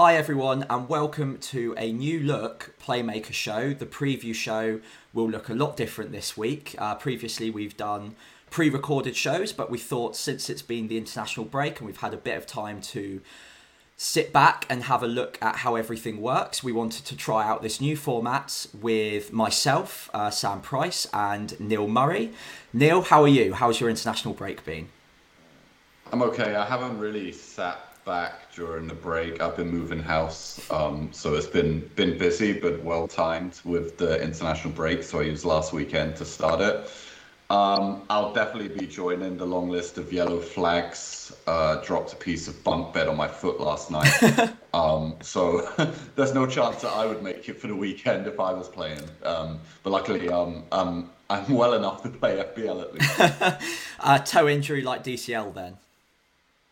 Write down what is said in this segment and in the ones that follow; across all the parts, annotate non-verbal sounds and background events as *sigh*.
Hi, everyone, and welcome to a new look Playmaker show. The preview show will look a lot different this week. Uh, previously, we've done pre recorded shows, but we thought since it's been the international break and we've had a bit of time to sit back and have a look at how everything works, we wanted to try out this new format with myself, uh, Sam Price, and Neil Murray. Neil, how are you? How's your international break been? I'm okay. I haven't really sat back during the break. I've been moving house, um, so it's been been busy but well timed with the international break. So I used last weekend to start it. Um, I'll definitely be joining the long list of yellow flags. Uh, dropped a piece of bunk bed on my foot last night, *laughs* um, so *laughs* there's no chance that I would make it for the weekend if I was playing. Um, but luckily, um, I'm I'm well enough to play FPL at least. *laughs* uh, toe injury like DCL then.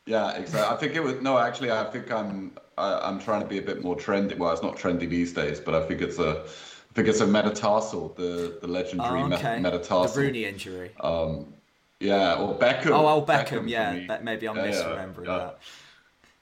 Yeah, exactly. I think it was no. Actually, I think I'm I, I'm trying to be a bit more trendy. Well, it's not trendy these days, but I think it's a I think it's a metatarsal, the the legendary oh, okay. metatarsal. The Rooney injury. Um, yeah, or Beckham. Oh, oh Beckham. Beckham yeah, maybe I'm yeah, misremembering yeah, that.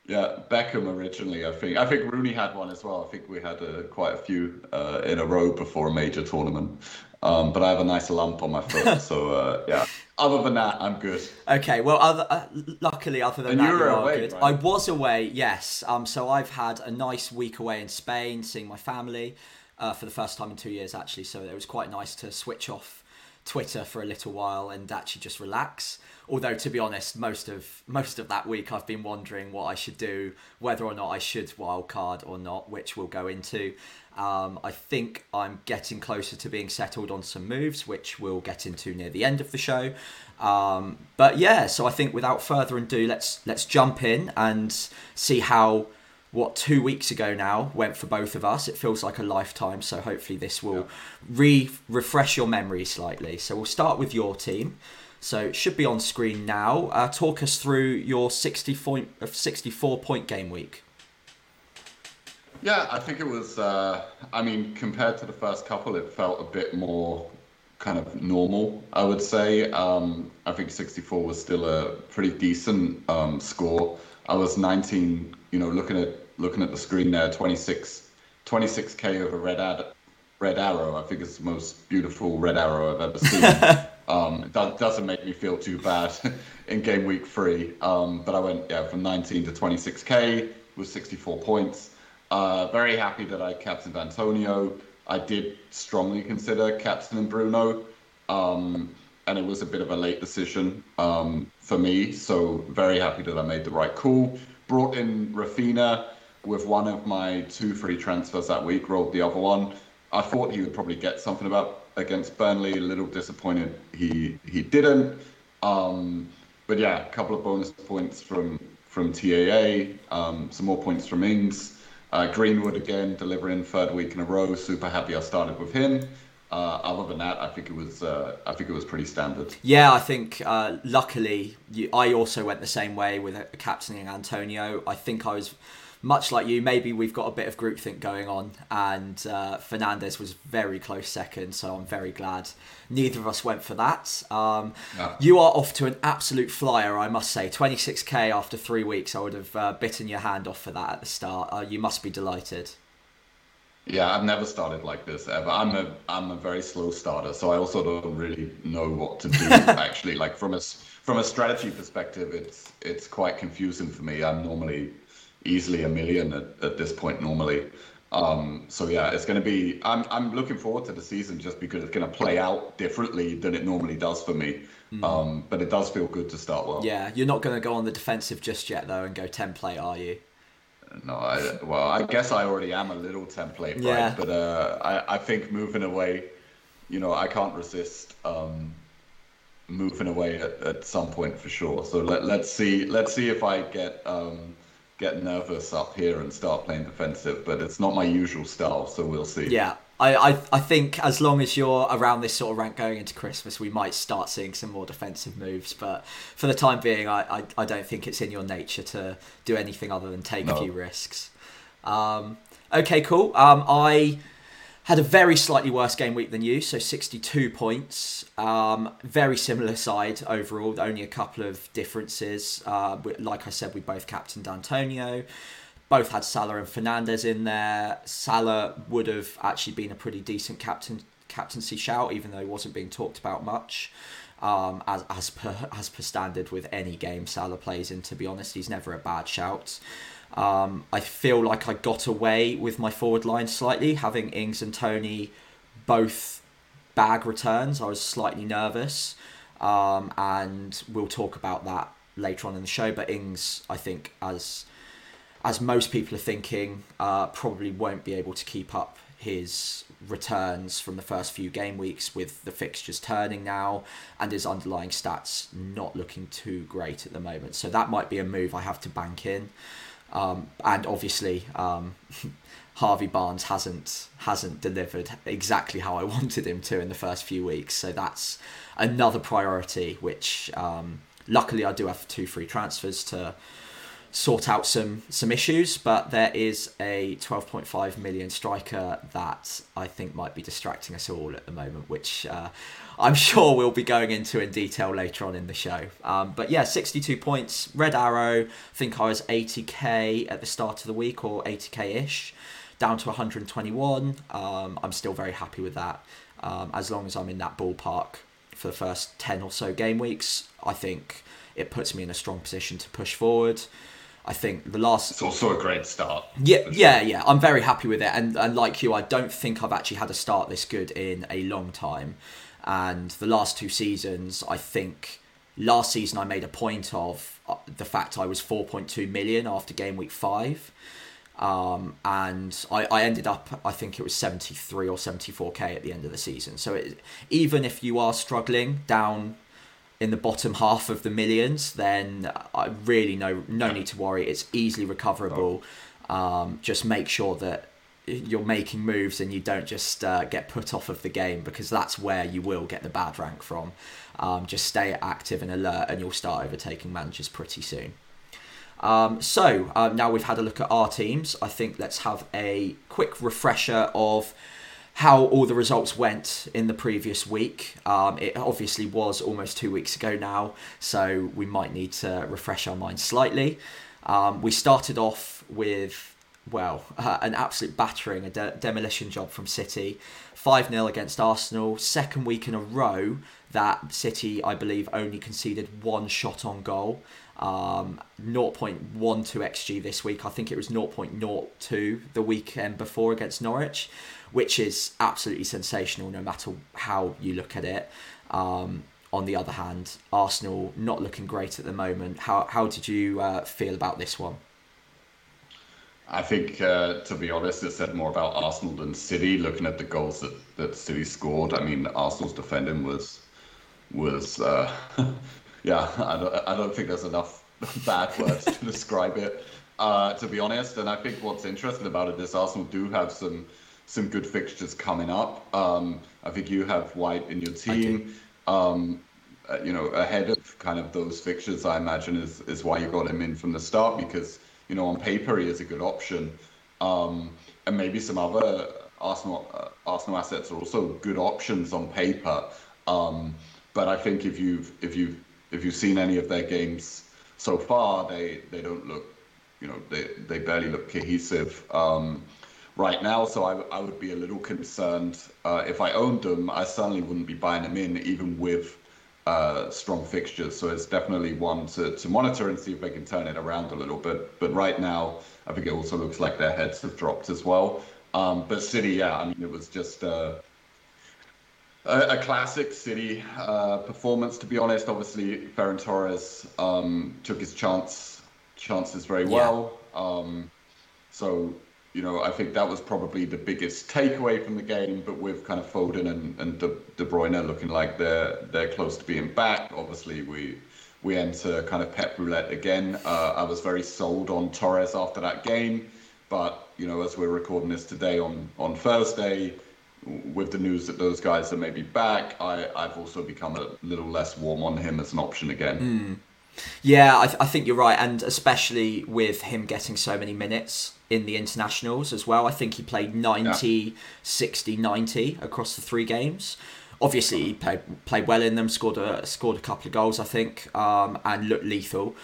Yeah, Beckham originally. I think I think Rooney had one as well. I think we had uh, quite a few uh, in a row before a major tournament. Um, but I have a nice lump on my foot, *laughs* so uh, yeah. Other than that, I'm good. Okay, well, other, uh, luckily, other than and that, you are away, good. Right? I was away, yes. Um, so I've had a nice week away in Spain, seeing my family uh, for the first time in two years, actually. So it was quite nice to switch off Twitter for a little while and actually just relax. Although to be honest, most of most of that week I've been wondering what I should do, whether or not I should wildcard or not, which we'll go into. Um, I think I'm getting closer to being settled on some moves, which we'll get into near the end of the show. Um, but yeah, so I think without further ado, let's let's jump in and see how what two weeks ago now went for both of us. It feels like a lifetime, so hopefully this will re refresh your memory slightly. So we'll start with your team. So it should be on screen now. Uh, talk us through your 60 point, 64 point game week. Yeah, I think it was. Uh, I mean, compared to the first couple, it felt a bit more kind of normal. I would say. Um, I think 64 was still a pretty decent um, score. I was 19. You know, looking at looking at the screen there, 26, 26k over red ad, red arrow. I think it's the most beautiful red arrow I've ever seen. *laughs* um, that doesn't make me feel too bad *laughs* in game week three. Um, but I went yeah from 19 to 26k with 64 points. Uh, very happy that I captained Antonio. I did strongly consider captaining Bruno, um, and it was a bit of a late decision um, for me. So very happy that I made the right call. Brought in Raphinha with one of my two free transfers that week. Rolled the other one. I thought he would probably get something about against Burnley. A little disappointed he he didn't. Um, but yeah, a couple of bonus points from from TAA, um, some more points from Ings. Uh, Greenwood again delivering third week in a row. Super happy I started with him. Uh, other than that, I think it was uh, I think it was pretty standard. Yeah, I think uh, luckily you, I also went the same way with captaining Antonio. I think I was much like you, maybe we've got a bit of groupthink going on, and uh, Fernandes was very close second, so I'm very glad neither of us went for that. Um, no. You are off to an absolute flyer, I must say. 26k after three weeks, I would have uh, bitten your hand off for that at the start. Uh, you must be delighted. Yeah, I've never started like this ever. I'm a I'm a very slow starter, so I also don't really know what to do. *laughs* actually, like from a from a strategy perspective, it's it's quite confusing for me. I'm normally easily a million at, at this point normally. Um, so yeah, it's going to be. I'm I'm looking forward to the season just because it's going to play out differently than it normally does for me. Mm. Um, but it does feel good to start well. Yeah, you're not going to go on the defensive just yet though and go template, are you? No, I, well, I guess I already am a little template, yeah. right? But uh, I I think moving away, you know, I can't resist. Um, moving away at, at some point for sure. So let, let's see let's see if I get um, get nervous up here and start playing defensive, but it's not my usual style, so we'll see. Yeah, I, I, I think as long as you're around this sort of rank going into Christmas, we might start seeing some more defensive moves. But for the time being, I, I, I don't think it's in your nature to do anything other than take no. a few risks. Um, okay, cool. Um, I had a very slightly worse game week than you, so 62 points. Um, very similar side overall, only a couple of differences. Uh, like I said, we both captained Antonio. both had Salah and Fernandes in there. Salah would have actually been a pretty decent captain captaincy shout, even though he wasn't being talked about much. Um, as as per as per standard with any game Salah plays in. To be honest, he's never a bad shout. Um, I feel like I got away with my forward line slightly, having Ings and Toney both bag returns. I was slightly nervous, um, and we'll talk about that later on in the show. But Ings, I think, as as most people are thinking, uh, probably won't be able to keep up his returns from the first few game weeks with the fixtures turning now and his underlying stats not looking too great at the moment. So that might be a move I have to bank in. Um, and obviously, um, *laughs* Harvey Barnes hasn't hasn't delivered exactly how I *laughs* wanted him to in the first few weeks. So that's another priority, which um, luckily I do have two free transfers to sort out some some issues, but there is a 12.5 million striker that I think might be distracting us all at the moment, which uh, I'm sure we'll be going into in detail later on in the show. Um, but yeah, 62 points, Red Arrow. I think I was 80k at the start of the week or 80k ish, down to 121. Um, I'm still very happy with that. Um, as long as I'm in that ballpark for the first 10 or so game weeks, I think it puts me in a strong position to push forward. I think the last. It's also a great start. Yeah, yeah, yeah. I'm very happy with it, and and like you, I don't think I've actually had a start this good in a long time. And the last two seasons, I think last season I made a point of uh, the fact I was 4.2 million after game week five. Um, and I, I ended up, I think it was 73 or 74k at the end of the season. So it, even if you are struggling down in the bottom half of the millions, then I really no no need to worry. It's easily recoverable. Um, just make sure that you're making moves and you don't just uh, get put off of the game because that's where you will get the bad rank from. Um, just stay active and alert, and you'll start overtaking managers pretty soon. Um, so uh, now we've had a look at our teams. I think let's have a quick refresher of how all the results went in the previous week. Um, it obviously was almost two weeks ago now, so we might need to refresh our minds slightly. Um, we started off with, well, uh, an absolute battering, a de- demolition job from City. 5 0 against Arsenal, second week in a row that City, I believe, only conceded one shot on goal. Um, 0.12 xg this week. I think it was 0.02 the weekend before against Norwich which is absolutely sensational no matter how you look at it. Um, on the other hand, Arsenal not looking great at the moment. How how did you uh, feel about this one? I think, uh, to be honest, it said more about Arsenal than City. Looking at the goals that, that City scored, I mean, Arsenal's defending was was uh, *laughs* yeah. I don't I don't think there's enough *laughs* bad words to describe it. Uh, to be honest, and I think what's interesting about it is Arsenal do have some some good fixtures coming up. Um, I think you have White in your team. Um, uh, you know, ahead of kind of those fixtures, I imagine is is why you got him in from the start because you know on paper he is a good option, um, and maybe some other Arsenal uh, Arsenal assets are also good options on paper. Um, but I think if you've if you if you've seen any of their games so far, they they don't look, you know, they they barely look cohesive. Um, right now. So I, I would be a little concerned uh, if I owned them. I certainly wouldn't be buying them in, even with uh, strong fixtures. So it's definitely one to, to monitor and see if they can turn it around a little bit. But right now, I think it also looks like their heads have dropped as well. Um, but City, yeah, I mean, it was just uh, a, a, classic City uh, performance. To be honest, obviously Ferran Torres um, took his chance chances very well. Yeah. Um, so you know, I think that was probably the biggest takeaway from the game. But with kind of Foden and, and De, De Bruyne looking like they're they're close to being back, obviously we we enter kind of pep roulette again. Uh, I was very sold on Torres after that game, but you know, as we're recording this today on on Thursday, with the news that those guys are maybe back, I I've also become a little less warm on him as an option again. Mm. Yeah, I, th- I think you're right, and especially with him getting so many minutes in the internationals as well. I think he played 90, yeah. 60, 90 across the three games. Obviously, he played played well in them, scored a scored a couple of goals, I think, um, and looked lethal.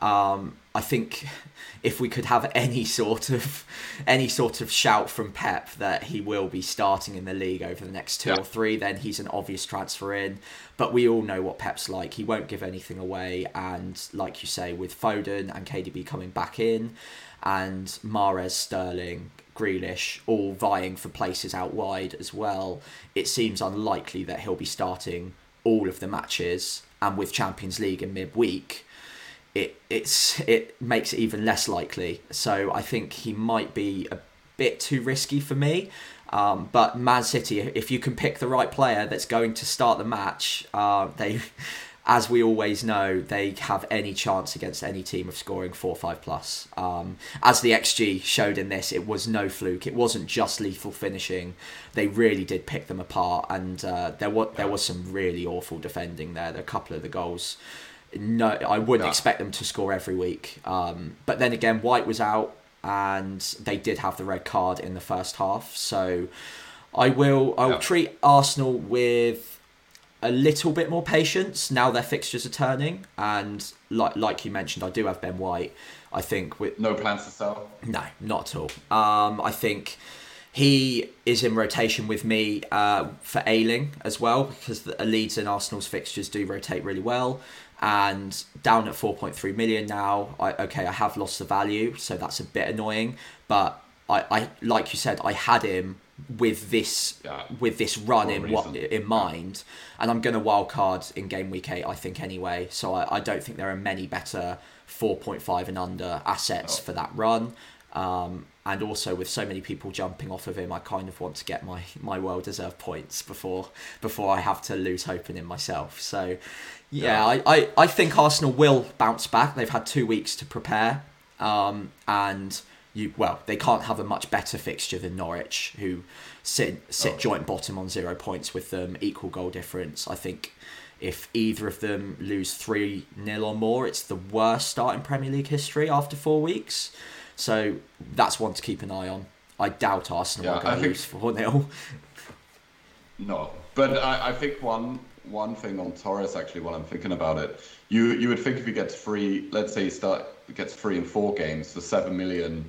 Um, I think *laughs* if we could have *laughs* any sort of any sort of shout from Pep that he will be starting in the league over the next two yeah. or three, then he's an obvious transfer in. But we all know what Pep's like; he won't give anything away. And like you say, with Foden and KDB coming back in, and Mahrez, Sterling, Grealish all vying for places out wide as well, it seems unlikely that he'll be starting all of the matches. And with Champions League in midweek it it's it makes it even less likely. So I think he might be a bit too risky for me. Um, but Man City, if you can pick the right player that's going to start the match, uh, they, as we always know, they have any chance against any team of scoring four five plus. Um, as the XG showed in this, it was no fluke. It wasn't just lethal finishing. They really did pick them apart, and uh, there was there was some really awful defending there. A couple of the goals no, I wouldn't no. expect them to score every week. Um, but then again, White was out, and they did have the red card in the first half. So I will I'll yeah. treat Arsenal with a little bit more patience now their fixtures are turning. And like like you mentioned, I do have Ben White. I think with no plans to sell. No, not at all. Um, I think he is in rotation with me uh, for Ayling as well because the Leeds and Arsenal's fixtures do rotate really well and down at 4.3 million now. I, okay, I have lost the value, so that's a bit annoying. But I, I like you said, I had him with this yeah, with this run in what in mind, and I'm going to wild card in game week eight. I think anyway, so I, I don't think there are many better 4.5 and under assets oh. for that run. Um, and also with so many people jumping off of him, I kind of want to get my, my well deserved points before before I have to lose hope in him myself. So yeah, I, I, I think Arsenal will bounce back. They've had two weeks to prepare. Um, and you well, they can't have a much better fixture than Norwich, who sit sit oh. joint bottom on zero points with them, equal goal difference. I think if either of them lose three 0 or more, it's the worst start in Premier League history after four weeks. So that's one to keep an eye on. I doubt Arsenal yeah, are going to lose four 0 *laughs* No, but I, I think one one thing on Torres actually while I'm thinking about it. You you would think if he gets free, let's say he start gets free in four games for seven million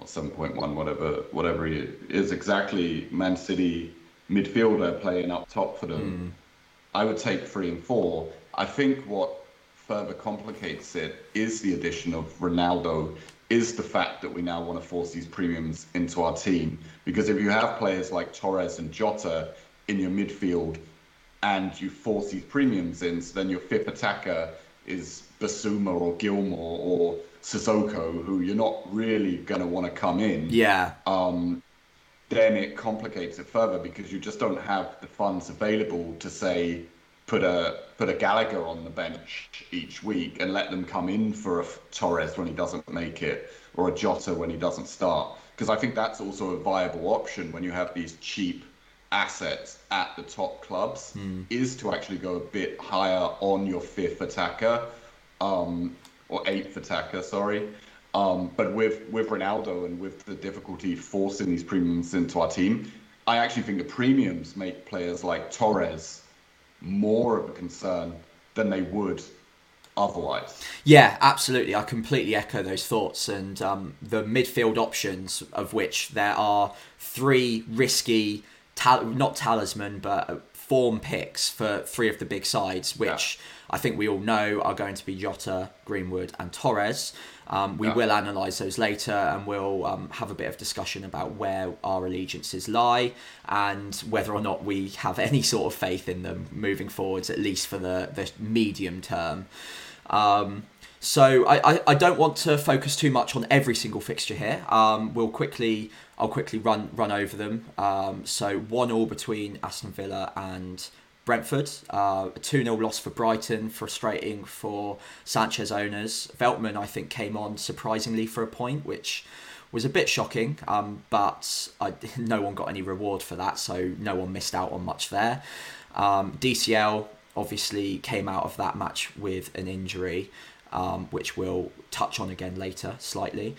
or seven point one, whatever whatever he is exactly Man City midfielder playing up top for them. Mm. I would take three and four. I think what further complicates it is the addition of Ronaldo, is the fact that we now want to force these premiums into our team. Because if you have players like Torres and Jota in your midfield, and you force these premiums in, so then your fifth attacker is Bissouma or Gilmour or Sissoko, who you're not really going to want to come in. Yeah. Um, then it complicates it further because you just don't have the funds available to say put a put a Gallagher on the bench each week and let them come in for a Torres when he doesn't make it or a Jota when he doesn't start because I think that's also a viable option when you have these cheap assets at the top clubs mm. is to actually go a bit higher on your fifth attacker, um, or eighth attacker, sorry. Um, but with with Ronaldo and with the difficulty forcing these premiums into our team, I actually think the premiums make players like Torres more of a concern than they would otherwise. Yeah, absolutely. I completely echo those thoughts. And um, the midfield options, of which there are three risky tal- not talisman, but form picks for three of the big sides, which yeah. I think we all know are going to be Jota, Greenwood, and Torres. Um, we yeah. will analyse those later and we'll um, have a bit of discussion about where our allegiances lie and whether or not we have *laughs* any sort of faith in them moving forwards, at least for the, the medium term. Um, so I, I, I, don't want to focus too much on every single fixture here. Um, we'll quickly I'll quickly run run over them. Um, so one all between Aston Villa and Brentford. Uh, a 2 0 loss for Brighton, frustrating for Sanchez owners. Veltman, I think, came on surprisingly for a point, which was a bit shocking, um, but I, *laughs* no one got any reward for that, so no one missed out on much there. Um, DCL obviously came out of that match with an injury, um, which we'll touch on again later slightly.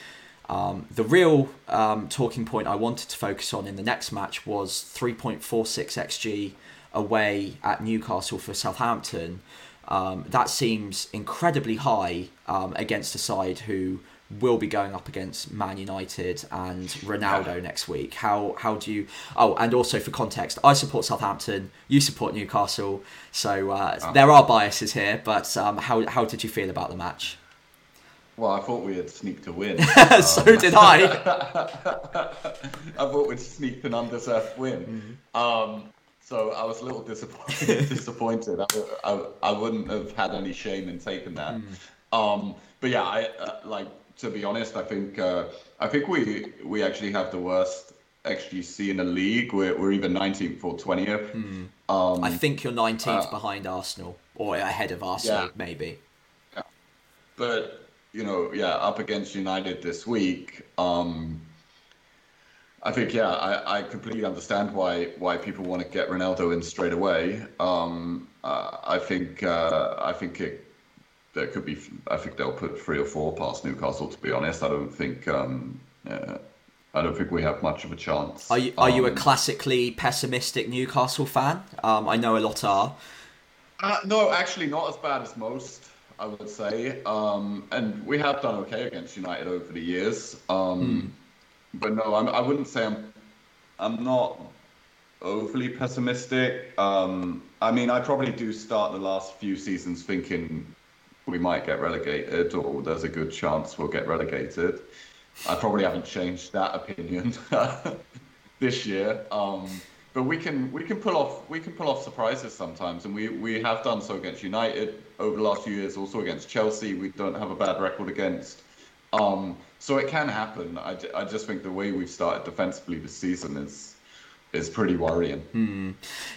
Um, the real um, talking point I wanted to focus on in the next match was 3.46 xg away at Newcastle for Southampton. Um, that seems incredibly high um, against a side who will be going up against Man United and Ronaldo yeah. next week. How how do you? Oh, and also for context, I support Southampton. You support Newcastle. So uh, oh. there are biases here. But um, how how did you feel about the match? Well, I thought we had sneaked a win. *laughs* so um, did I. *laughs* I thought we'd sneaked an undeserved win. Mm-hmm. Um, so I was a little disappointed. *laughs* disappointed. I, I, I, wouldn't have had any shame in taking that. Mm. Um, but yeah, I uh, like to be honest, I think uh, I think we we actually have the worst XGC in the league. We're, we're either 19th or 20th. Hmm. Um, I think you're 19th uh, behind Arsenal or ahead of Arsenal, yeah. maybe. Yeah. But you know, yeah, up against United this week. Um, I think yeah, I, I completely understand why why people want to get Ronaldo in straight away. Um, uh, I think uh, I think it there could be. I think they'll put three or four past Newcastle. To be honest, I don't think. Um, uh, I don't think we have much of a chance. Are you, are um, you a um, classically pessimistic Newcastle fan? Um, I know a lot are. Uh, no, actually, not as bad as most. I would say, um, and we have done okay against United over the years. Mm. But no, I'm, I would not say I'm. I'm not overly pessimistic. Um, I mean, I probably do start the last few seasons thinking we might get relegated or there's a good chance we'll get relegated. I probably haven't changed that opinion *laughs* this year. Um, but we can we can pull off we can pull off surprises sometimes, and we, we have done so against United over the last few years. Also against Chelsea, we don't have a bad record against. Um, so it can happen. I, I just think the way we've started defensively this season is is pretty worrying. Hmm.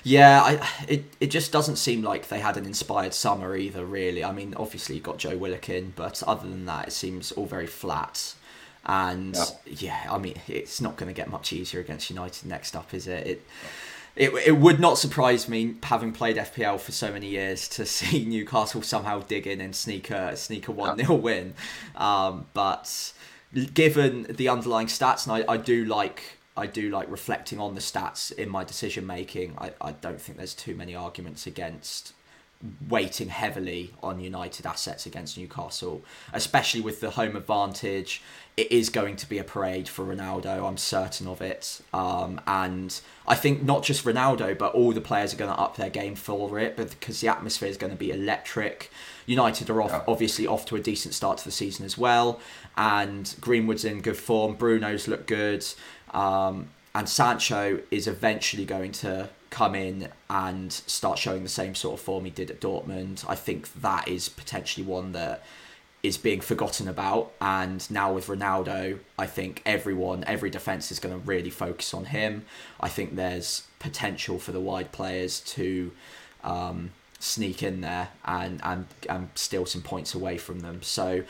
Yeah, I, it it just doesn't seem like they had an inspired summer either. Really, I mean, obviously you've got Joe Willock but other than that, it seems all very flat. And yeah, yeah I mean, it's not going to get much easier against United next up, is it? It. It, it would not surprise me, having played FPL for so many years, to *laughs* see Newcastle somehow dig in and sneak a sneak a one 0 win. Um, but given the underlying stats, and I, I do like I do like reflecting on the stats in my decision making. I, I don't think there's too many arguments against weighting heavily on United assets against Newcastle, especially with the home advantage. It is going to be a parade for Ronaldo, I'm certain of it. Um, and I think not just Ronaldo, but all the players are going to up their game for it because the atmosphere is going to be electric. United are off, yeah. obviously off to a decent start to the season as well, and Greenwood's in good form. Bruno's look good. Um, and Sancho is eventually going to come in and start showing the same sort of form he did at Dortmund. I think that is potentially one that is being forgotten about. And now with Ronaldo, I think everyone, every defence is going to really focus on him. I think there's potential for the wide players to um, sneak in there and, and and steal some points away from them. So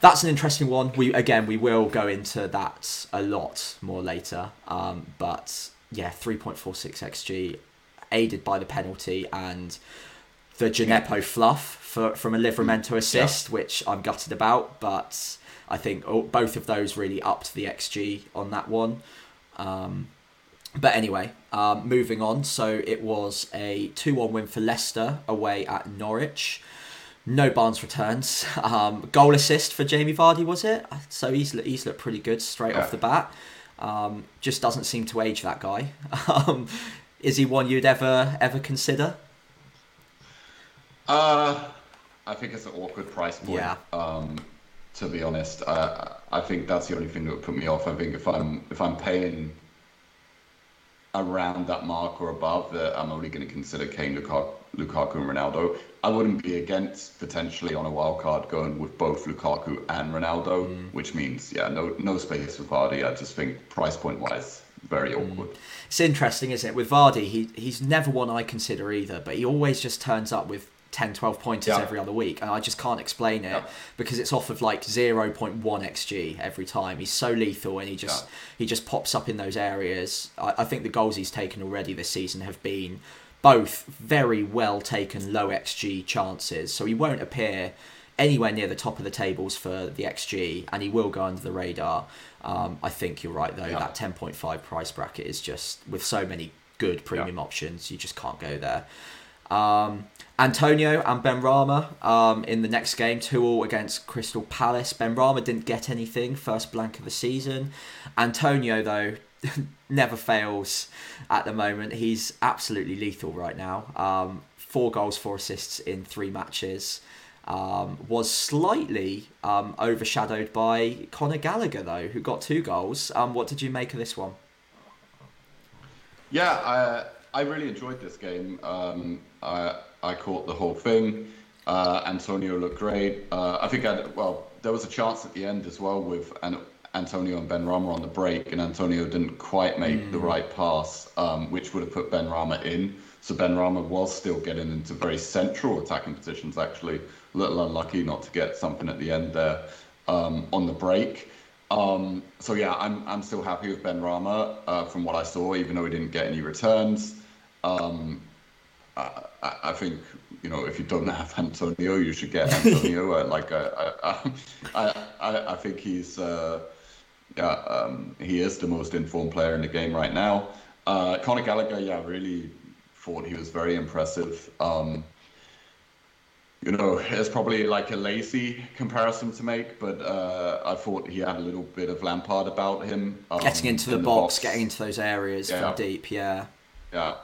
that's an interesting one. We again we will go into that a lot more later. Um, but yeah, three point four six xg, aided by the penalty and the Djenepo fluff for, from a Livramento assist, yeah. which I'm gutted about. But I think both of those really upped the xg on that one. Um, but anyway, um, moving on. So it was a 2 1 win for Leicester away at Norwich. No Barnes returns. *laughs* Um, goal assist for Jamie Vardy, was it? So he's, he's looked pretty good straight yeah. off the bat. Um, just doesn't seem to age that guy. *laughs* Um, is he one you'd ever ever consider? Uh, I think it's an awkward price point. Yeah. Um, to be honest, I I think that's the only thing that would put me off. I think if I'm if I'm paying around that mark or above that I'm only going to consider Kane, Lukaku, Lukaku and Ronaldo. I wouldn't be against potentially on a wild card going with both Lukaku and Ronaldo, mm. which means yeah, no no space for Vardy. I just think price point wise, very mm. awkward. It's interesting, isn't it? With Vardy, he he's never one I consider either, but he always just turns up with 10, 12 pointers yeah. every other week, and I just can't explain it yeah. because it's off of like 0.1 xg every time. He's so lethal, and he just yeah. he just pops up in those areas. I, I, think the goals he's taken already this season have been both very well taken low xg chances, so he won't appear anywhere near the top of the tables for the xg, and he will go under the radar. Um, I think you're right though. That 10.5 price bracket is just with so many good premium options, you just can't go there. Um, Antonio and Benrahma um, in the next game, 2 all against Crystal Palace. Benrahma didn't get anything, first blank of the season. Antonio, though, *laughs* never fails at the moment. He's absolutely lethal right now. Um, four goals, four assists in three matches. Um, was slightly um, overshadowed by Conor Gallagher, though, who got two goals. Um, what did you make of this one? Yeah, I, I really enjoyed this game. Um, I, I caught the whole thing. Uh, Antonio looked great. Uh, I think I'd, well, there was a chance at the end as well with an, Antonio and Benrahma on the break, and Antonio didn't quite make mm. the right pass, um, which would have put Benrahma in. So Benrahma was still getting into very central attacking positions, actually. A little unlucky not to get something at the end there um, on the break. Um, so yeah, I'm I'm still happy with Benrahma uh, from what I saw, even though he didn't get any returns. Um, I, I, think you know if you don't have *laughs* Antonio, you should get *laughs* Antonio. like I, I, I, I think he's uh, yeah um, he is the most informed player in the game right now. Uh, Conor Gallagher, yeah, really thought he was very impressive. Um, you know, it's probably like a lazy comparison to make, but uh, I thought he had a little bit of Lampard about him. Um, getting into the, in box, box, getting into those areas yeah. from deep, yeah. Yeah.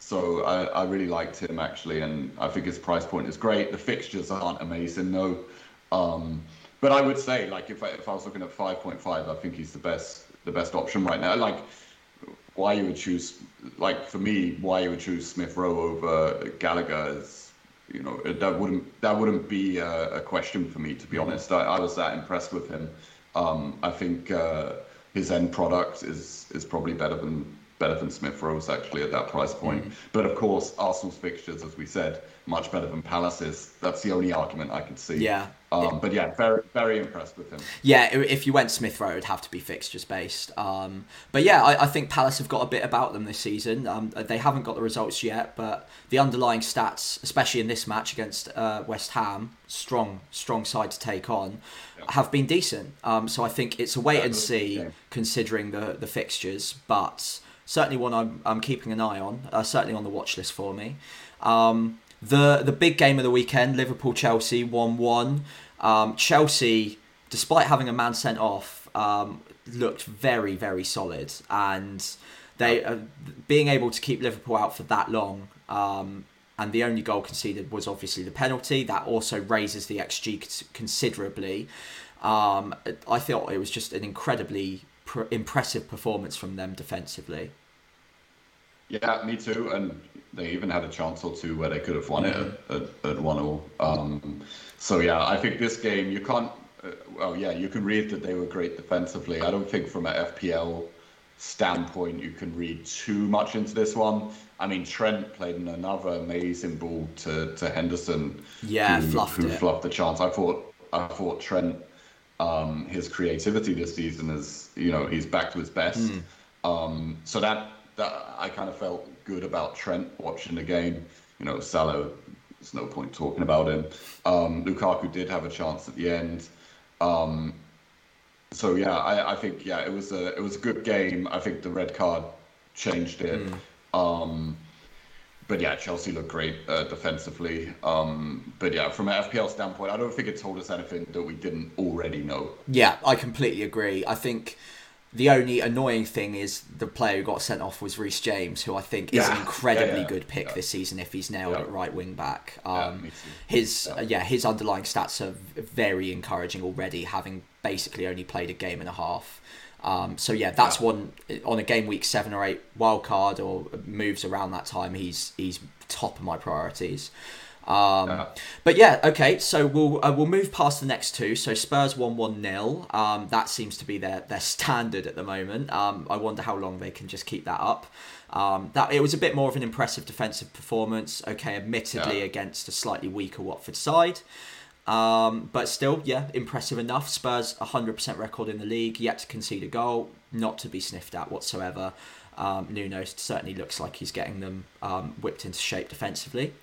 So I, I really liked him actually, and I think his price point is great. The fixtures aren't amazing though. Um, but I would say, like, if I, if I was looking at 5.5, I think he's the best the best option right now. Like, why you would choose, like for me, why you would choose Smith Rowe over Gallagher is, you know, that wouldn't that wouldn't be a, a question for me to be mm-hmm. honest. I, I, was that impressed with him. Um, I think uh, his end product is is probably better than better than Smith Rowe's actually at that price point. Mm. But of course, Arsenal's fixtures, as we said, much better than Palace's. That's the only argument I can see. Yeah. Um, but yeah, very very impressed with him. Yeah, if you went Smith Rowe, it'd have to be fixtures based. Um, but yeah, I, I, think Palace have got a bit about them this season. Um, they haven't got the results yet, but the underlying stats, especially in this match against uh, West Ham, strong strong side to take on, have been decent. Um, so I think it's a wait and see, considering the the fixtures, but certainly one I'm, I'm keeping an eye on, uh, certainly on the watch list for me. Um, the the big game of the weekend, Liverpool Chelsea one one. Um, Chelsea, despite having a man sent off, um, looked very very solid, and they uh, being able to keep Liverpool out for that long. Um, and the only goal conceded was obviously the penalty. That also raises the xG considerably. Um, I thought it was just an incredibly pr- impressive performance from them defensively. Yeah, me too. And they even had a chance or two where they could have won it at, at, at 1 0. Um, so, yeah, I think this game, you can't. Uh, well, yeah, you can read that they were great defensively. I don't think from an FPL standpoint you can read too much into this one. I mean, Trent played another amazing ball to, to Henderson. Yeah, who, fluffed who it. fluffed the chance. I thought I thought Trent, um, his creativity this season is, you know, he's back to his best. Mm. Um, so that that I kind of felt good about Trent watching the game. You know, Salah, there's no point talking about him. Um, Lukaku did have a chance at the end. Um, so yeah, I, I, think yeah, it was a it was a good game. I think the red card changed it. Mm. Um, but yeah, Chelsea looked great uh, defensively. Um, but yeah, from an FPL standpoint, I don't think it told us anything that we didn't already know. Yeah, I completely agree. I think the only annoying thing is the player who got sent off was Reece James, who I think is an incredibly yeah, yeah. good pick this season if he's nailed at right wing back. Um, his uh, yeah, his underlying stats are very encouraging already, having basically only played a game and a half. Um, so yeah, that's one on a game week seven or eight wild card or moves around that time. He's he's top of my priorities. Um, uh, but yeah, okay. So we'll uh, we'll move past the next two. So Spurs one one nil. Um, that seems to be their their standard at the moment. Um, I wonder how long they can just keep that up. Um, that it was a bit more of an impressive defensive performance. Okay, admittedly yeah. against a slightly weaker Watford side. Um, but still, yeah, impressive enough. Spurs 100% record in the league, yet to concede a goal, not to be sniffed at whatsoever. Um, Nuno certainly looks like he's getting them um, whipped into shape defensively.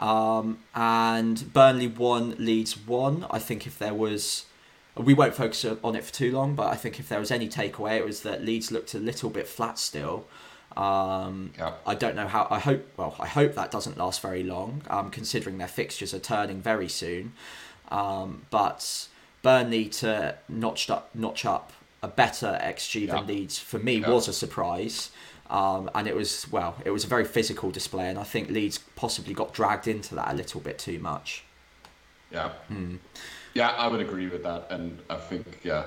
Um, and Burnley won, Leeds won. I think if there was, we won't focus on it for too long, but I think if there was any takeaway, it was that Leeds looked a little bit flat still. Um, yeah. I don't know how. I hope. Well, I hope that doesn't last very long, um, considering their fixtures are turning very soon. Um, but Burnley to notch up, notch up a better XG yeah. than Leeds for me yeah. was a surprise. Um, and it was well, it was a very physical display, and I think Leeds possibly got dragged into that a little bit too much. Yeah, mm. yeah, I would agree with that, and I think yeah,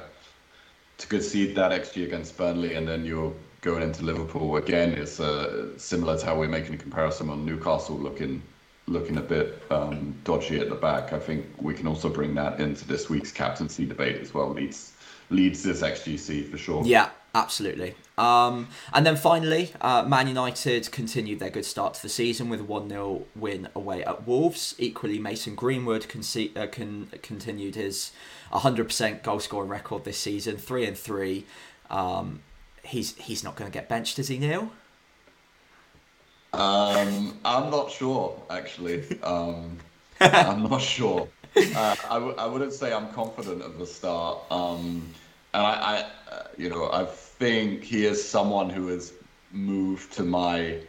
to concede that XG against Burnley, and then you're going into Liverpool again is uh, similar to how we're making a comparison on Newcastle looking looking a bit um, dodgy at the back. I think we can also bring that into this week's captaincy debate as well. Leeds leads this XGC for sure. Yeah, absolutely. Um, and then finally, uh, Man United continued their good start to the season with a 1 0 win away at Wolves. Equally, Mason Greenwood conce- uh, con- continued his 100% goal scoring record this season, 3 and 3. Um, he's, he's not going to get benched, is he, Neil? Um, I'm not sure, actually. Um, *laughs* I'm not sure. Uh, I w- I wouldn't say I'm confident of the start. Um, and I, I uh, you know, I think he is someone who has moved to my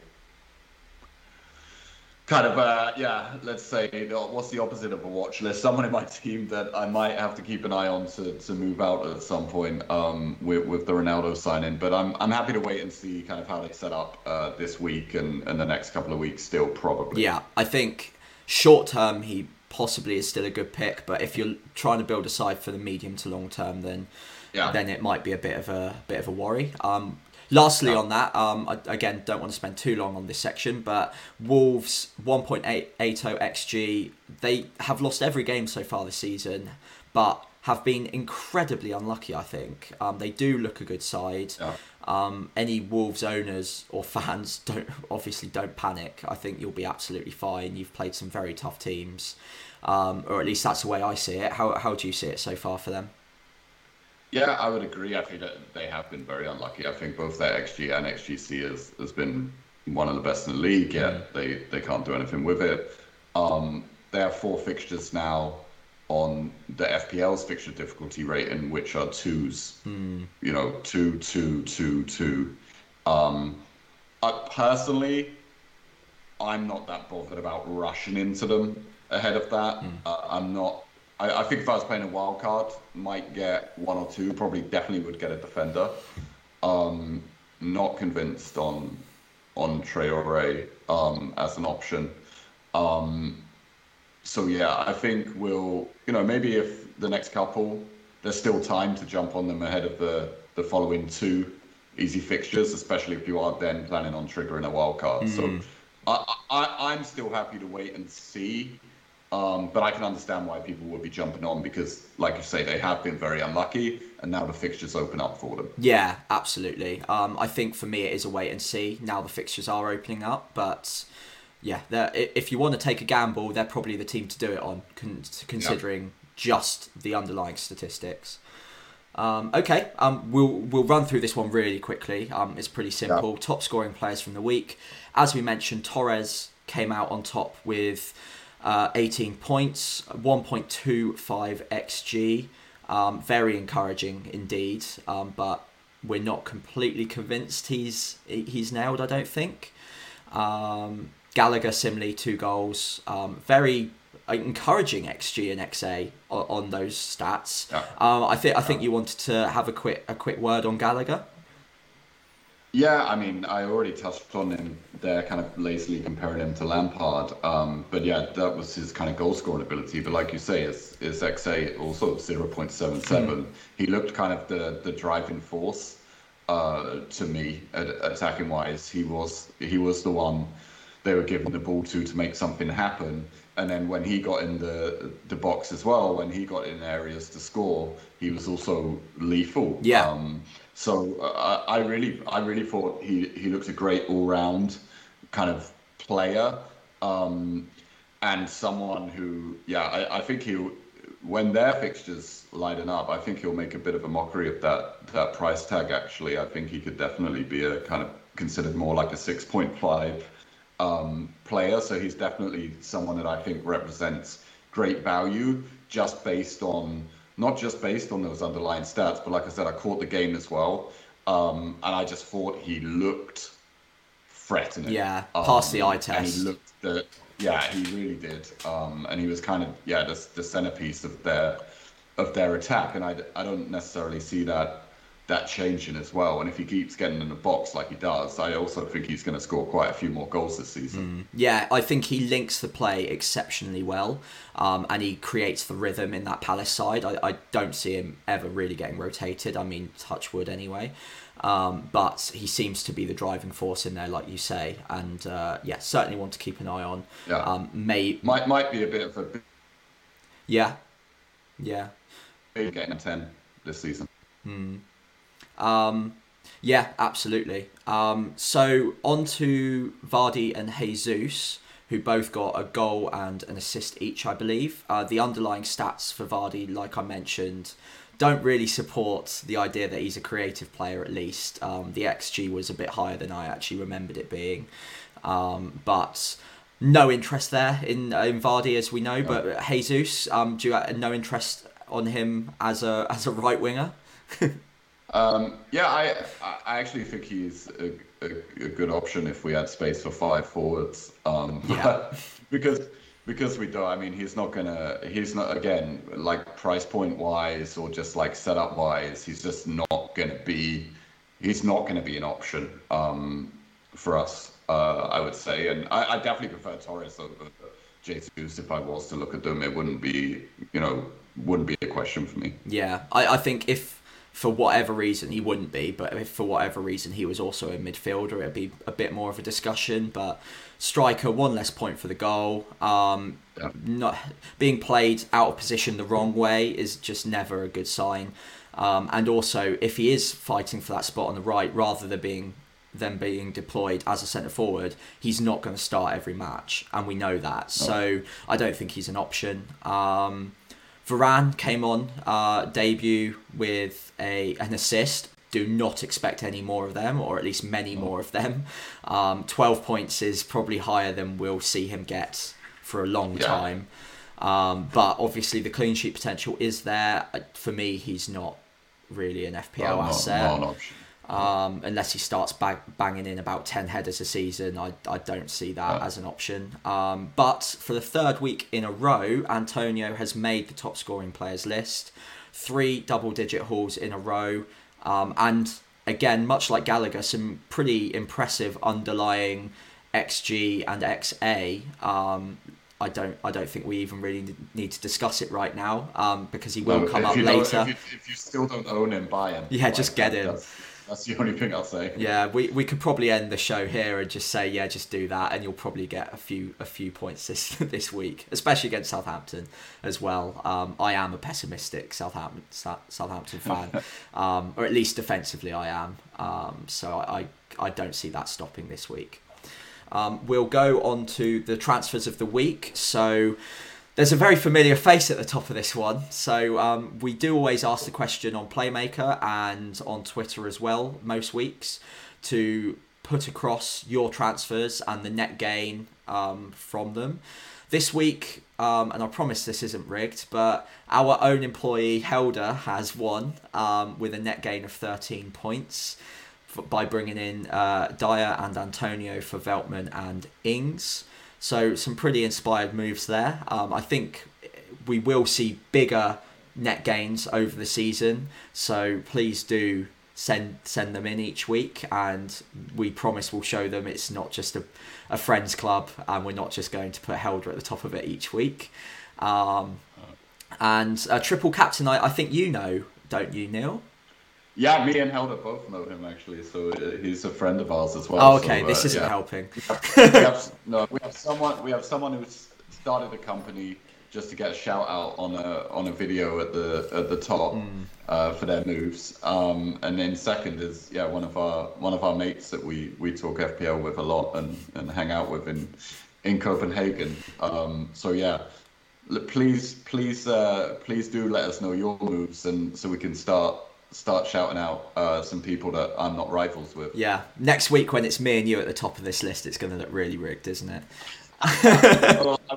kind of uh, yeah let's say what's the opposite of a watch list? Someone in my team that i might have to keep an eye on to, to move out at some point um, with, with the ronaldo sign in but I'm, I'm happy to wait and see kind of how they set up uh, this week and, and the next couple of weeks still probably. Yeah i think short term he possibly is still a good pick but if you're trying to build a side for the medium to long term then yeah. then it might be a bit of a bit of a worry. Um, lastly, on that, um, I, again, don't want to spend too long on this section, but Wolves 1.80 xG. They have lost every game so far this season, but have been incredibly unlucky. I think um, they do look a good side. Yeah. Um, any Wolves owners or fans *laughs* don't obviously don't panic. I think you'll be absolutely fine. You've played some very tough teams, um, or at least that's the way I see it. How how do you see it so far for them? Yeah, I would agree. I think that they have been very unlucky. I think both their XG and XGC has, has been one of the best in the league. Yeah, they, they can't do anything with it. Um, they have four fixtures now on the FPL's fixture difficulty rating, which are twos. Mm. You know, two, two, two, two. Um, I, personally, I'm not that bothered about rushing into them ahead of that. Mm. Uh, I'm not I, I, think if I was playing a wild card, might get one or two. Probably definitely would get a defender. Um, not convinced on on Traore um, as an option. Um, so yeah, I think we'll you know maybe if the next couple there's still time to jump on them ahead of the the following two easy fixtures, especially if you are then planning on triggering a wild card. Mm. So. I, I I'm still happy to wait and see um, but I can understand why people would be jumping on because, like you say, they have been very unlucky, and now the fixtures open up for them. Yeah, absolutely. Um, I think for me it is a wait and see. Now the fixtures are opening up, but yeah, if you want to take a gamble, they're probably the team to do it on, considering yeah. just the underlying statistics. Um, okay, um, we'll we'll run through this one really quickly. Um, it's pretty simple. Yeah. Top scoring players from the week, as we mentioned, Torres came out on top with uh, 18 points, 1.25 xg. Um, very encouraging indeed, um, but we're not completely convinced he's he's nailed. I don't think. Um, Gallagher similarly two goals. Um, very encouraging xg and xa on, on those stats. Yeah. Um, I think I think you wanted to have a quick a quick word on Gallagher. Yeah, I mean, I already touched on him there, kind of lazily comparing him to Lampard. Um, but yeah, that was his kind of goal scoring ability. But like you say, his, his XA also 0.77. Mm. He looked kind of the, the driving force uh, to me, at, attacking wise. He was he was the one they were giving the ball to to make something happen. And then when he got in the the box as well, when he got in areas to score, he was also lethal. Yeah. Um, so uh, I really, I really thought he he looked a great all round kind of player, um, and someone who, yeah, I, I think he when their fixtures lighten up, I think he'll make a bit of a mockery of that that price tag. Actually, I think he could definitely be a kind of considered more like a six point five um, player. So he's definitely someone that I think represents great value just based on not just based on those underlying stats, but like I said, I caught the game as well. Um, and I just thought he looked threatening. Yeah, pass the eye test. And he looked the, yeah, he really did. Um, and he was kind of yeah the, the centerpiece of their of their attack. And I, I don't necessarily see that that changing as well. And if he keeps getting in the box like he does, I also think he's going to score quite a few more goals this season. Mm. Yeah, I think he links the play exceptionally well, um, and he creates the rhythm in that Palace side. I, I don't see him ever really getting rotated. I mean, touch wood anyway. Um, but he seems to be the driving force in there, like you say, and uh, yeah, certainly want to keep an eye on. Yeah, um, may might might be a bit of a yeah, yeah, getting a ten this season. Hmm. Um, yeah, absolutely. Um, so on to Vardy and Jesus, who both got a goal and an assist each, I believe. Uh, the underlying stats for Vardy, like I mentioned, don't really support the idea that he's a creative player. At least um, the xG was a bit higher than I actually remembered it being, um, but. No interest there in in Vardy, as we know. But Jesus, um, do you no interest on him as a as a right winger? *laughs* Um, yeah, I I actually think he's a, a, a, good option if we had space for five forwards. Um, *laughs* yeah. because because we don't. I mean, he's not gonna. He's not again like price point wise or just like setup wise. He's just not gonna be. He's not gonna be an option um, for us. Uh, I would say, and I, I definitely prefer Torres over Jesus. If I was to look at them, it wouldn't be. You know, wouldn't be a question for me. Yeah, I, I think if for whatever reason he wouldn't be, but if for whatever reason he was also a midfielder, it'd be a bit more of a discussion. But striker, one less point for the goal. Um, yeah. Not being played out of position the wrong way is just never a good sign. Um, and also, if he is fighting for that spot on the right, rather than being than being deployed as a centre forward, he's not going to start every match, and we know that. So I don't think he's an option. Um, Varane came on uh, debut with a an assist. Do not expect any more of them, or at least many more of them. Um, Twelve points is probably higher than we'll see him get for a long yeah. time. Um, but obviously, the clean sheet potential is there. Uh, for me, he's not really an FPL asset. Not, not um, unless he starts bang, banging in about 10 headers a season, I, I don't see that as an option. Um, but for the third week in a row, Antonio has made the top scoring players list. Three double digit hauls in a row. Um, and again, much like Gallagher, some pretty impressive underlying XG and XA. Um, I don't. I don't think we even really need to discuss it right now um, because he will no, come up later. If you, if you, still don't own him, buy him. Yeah, like, just get him. That's the only thing I'll say. Yeah, we, we could probably end the show here and just say yeah, just do that, and you'll probably get a few a few points this *laughs* this week, especially against Southampton as well. Um, I am a pessimistic Southampton Southampton fan, *laughs* um, or at least defensively I am. Um, so I I don't see that stopping this week. Um, we'll go on to the transfers of the week. So there's a very familiar face at the top of this one. So um, we do always ask the question on Playmaker and on Twitter as well, most weeks, to put across your transfers and the net gain um, from them. This week, um, and I promise this isn't rigged, but our own employee Helder has won um, with a net gain of 13 points by bringing in uh, Dier and Antonio for Veltman and Ings. So some pretty inspired moves there. Um, I think we will see bigger net gains over the season. So please do send send them in each week, and we promise we'll show them it's not just a, a friends club, and we're not just going to put Helder at the top of it each week. Um, and a triple captain, I, I think you know, don't you, Neil? Yeah, me and Helder both know him actually, so uh, he's a friend of ours as well. Oh, okay, so, uh, this isn't yeah. helping. We have, we have, *laughs* no, we have someone. We have someone who's started a company just to get a shout out on a on a video at the at the top mm. uh, for their moves. Um, and then second is yeah one of our one of our mates that we we talk FPL with a lot and and hang out with in in Copenhagen. Um, so yeah. Please, please, uh, please do let us know your moves, and so we can start start shouting out uh, some people that I'm not rivals with. Yeah, next week when it's me and you at the top of this list, it's going to look really rigged, isn't it? well, *laughs* I,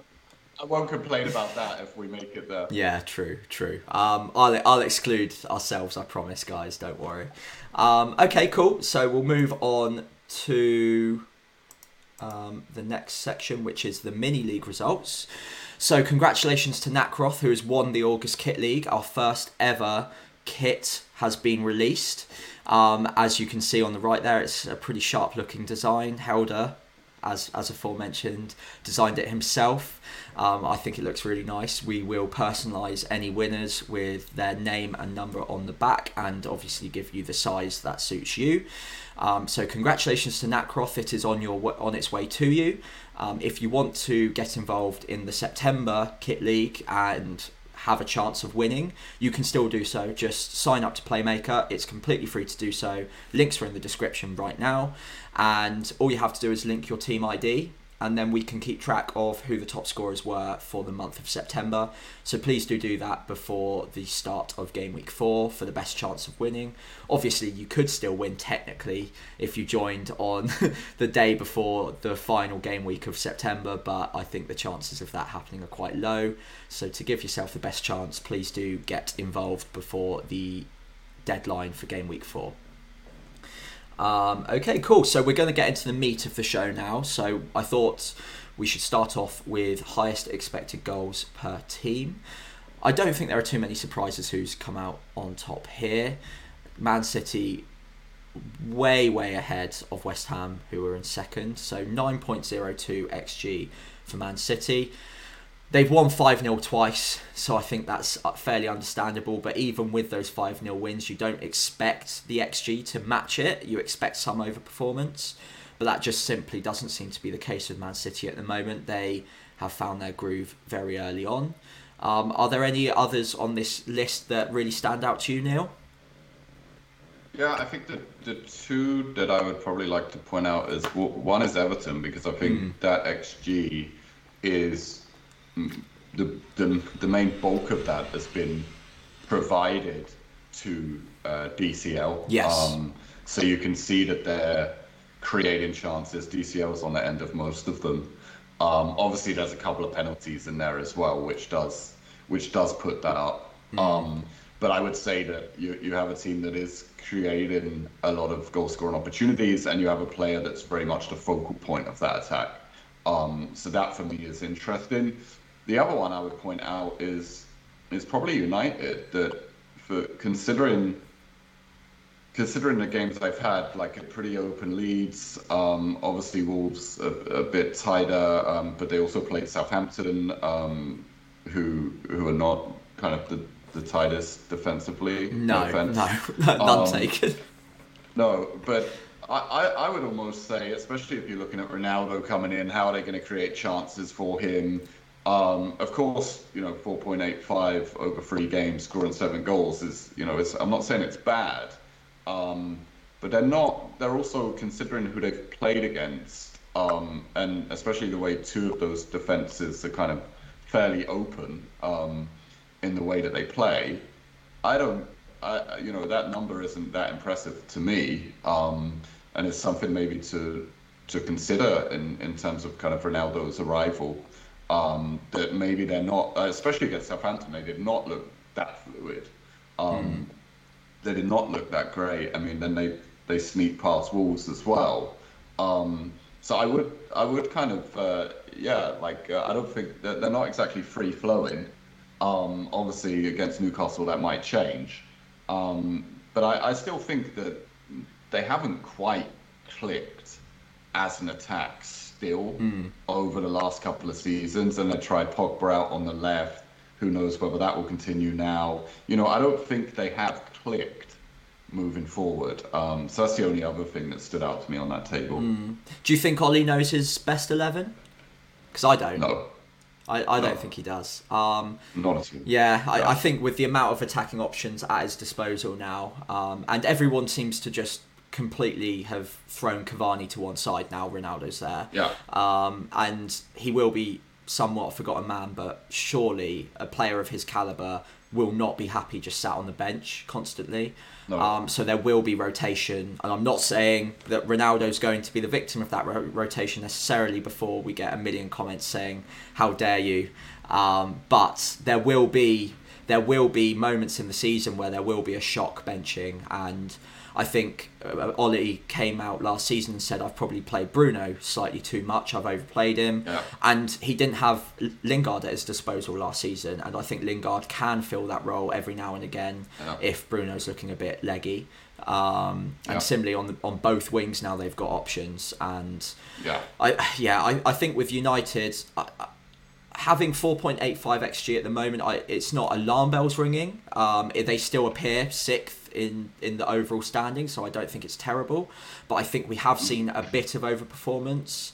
I, won't complain about that if we make it there. Yeah, true, true. Um, I'll I'll exclude ourselves. I promise, guys. Don't worry. Um, okay, cool. So we'll move on to um, the next section, which is the mini league results. So, congratulations to Nakroth, who has won the August Kit League. Our first ever kit has been released. Um, as you can see on the right there, it's a pretty sharp looking design. Helder, as, as aforementioned, designed it himself. Um, I think it looks really nice. We will personalise any winners with their name and number on the back and obviously give you the size that suits you. Um, so congratulations to Nakroth. It is on your on its way to you. Um, if you want to get involved in the September Kit League and have a chance of winning, you can still do so. Just sign up to Playmaker. It's completely free to do so. Links are in the description right now. And all you have to do is link your team ID and then we can keep track of who the top scorers were for the month of September. So please do do that before the start of game week four for the best chance of winning. Obviously, you could still win technically if you joined on *laughs* the day before the final game week of September, but I think the chances of that happening are quite low. So to give yourself the best chance, please do get involved before the deadline for game week four. Um, okay, cool. So we're going to get into the meat of the show now. So I thought we should start off with highest expected goals per team. I don't think there are too many surprises who's come out on top here. Man City way, way ahead of West Ham, who were in second. So 9.02 XG for Man City. They've won 5 0 twice, so I think that's uh, fairly understandable. But even with those 5 0 wins, you don't expect the XG to match it. You expect some overperformance, but that just simply doesn't seem to be the case with Man City at the moment. They have found their groove very early on. Um, are there any others on this list that really stand out to you, Neil? Yeah, I think the, the two that I would probably like to point out is one is Everton because I think mm. that XG is the, the, the main bulk of that has been provided to uh, DCL. Yes. Um, so you can see that they're creating chances. DCL is on the end of most of them. Um, obviously, there's a couple of penalties in there as well, which does which does put that up. Mm. Um, but I would say that you you have a team that is creating a lot of goal scoring opportunities, and you have a player that's very much the focal point of that attack. Um, so that for me is interesting. The other one I would point out is is probably United that for considering considering the games I've had, like a pretty open leads. Um, obviously, Wolves a, a bit tighter, um, but they also played Southampton, um, who who are not kind of the, the tightest defensively. No, no, *laughs* no, none um, taken. No, but I, I would almost say, especially if you're looking at Ronaldo coming in, how are they going to create chances for him? Um, of course, you know, 4.85 over three games, scoring seven goals is, you know, I'm not saying it's bad, um, but they're not. They're also considering who they've played against, um, and especially the way two of those defenses are kind of fairly open um, in the way that they play. I don't, I, you know, that number isn't that impressive to me, um, and it's something maybe to to consider in in terms of kind of Ronaldo's arrival um, that maybe they're not, uh, especially against Southampton, they did not look that fluid. Um, mm. They did not look that great. I mean, then they they sneak past Wolves as well. Um, so I would I would kind of uh, yeah like uh, I don't think they're, they're not exactly free flowing. Um, obviously against Newcastle that might change, um, but I, I still think that they haven't quite clicked as an attack still mm. over the last couple of seasons, and they tried Pogba out on the left. Who knows whether that will continue now? You know, I don't think they have clicked moving forward. Um, so that's the only other thing that stood out to me on that table. Mm. Do you think Ole knows his best eleven? Because I don't. No. I, I don't think he does. Um, Not at all. Yeah, I, I, think with the amount of attacking options at his disposal now, um, and everyone seems to just completely have thrown Cavani to one side now. Ronaldo's there. Yeah. Um, and he will be somewhat a forgotten man, but surely a player of his caliber will not be happy just sat on the bench constantly. No. Um, so there will be rotation, and I'm not saying that Ronaldo's going to be the victim of that ro- rotation necessarily. Before we get a million comments saying "How dare you," um, but there will be there will be moments in the season where there will be a shock benching and I think uh, Ole came out last season and said I've probably played Bruno slightly too much. I've overplayed him, yeah. and he didn't have Lingard at his disposal last season. And I think Lingard can fill that role every now and again yeah. if Bruno's looking a bit leggy. Um, and yeah. similarly on the, on both wings now they've got options. And yeah, I yeah I, I think with United. I, having 4.85 xg at the moment, I, it's not alarm bells ringing. Um, they still appear sixth in in the overall standing, so I don't think it's terrible. But I think we have seen a bit of overperformance.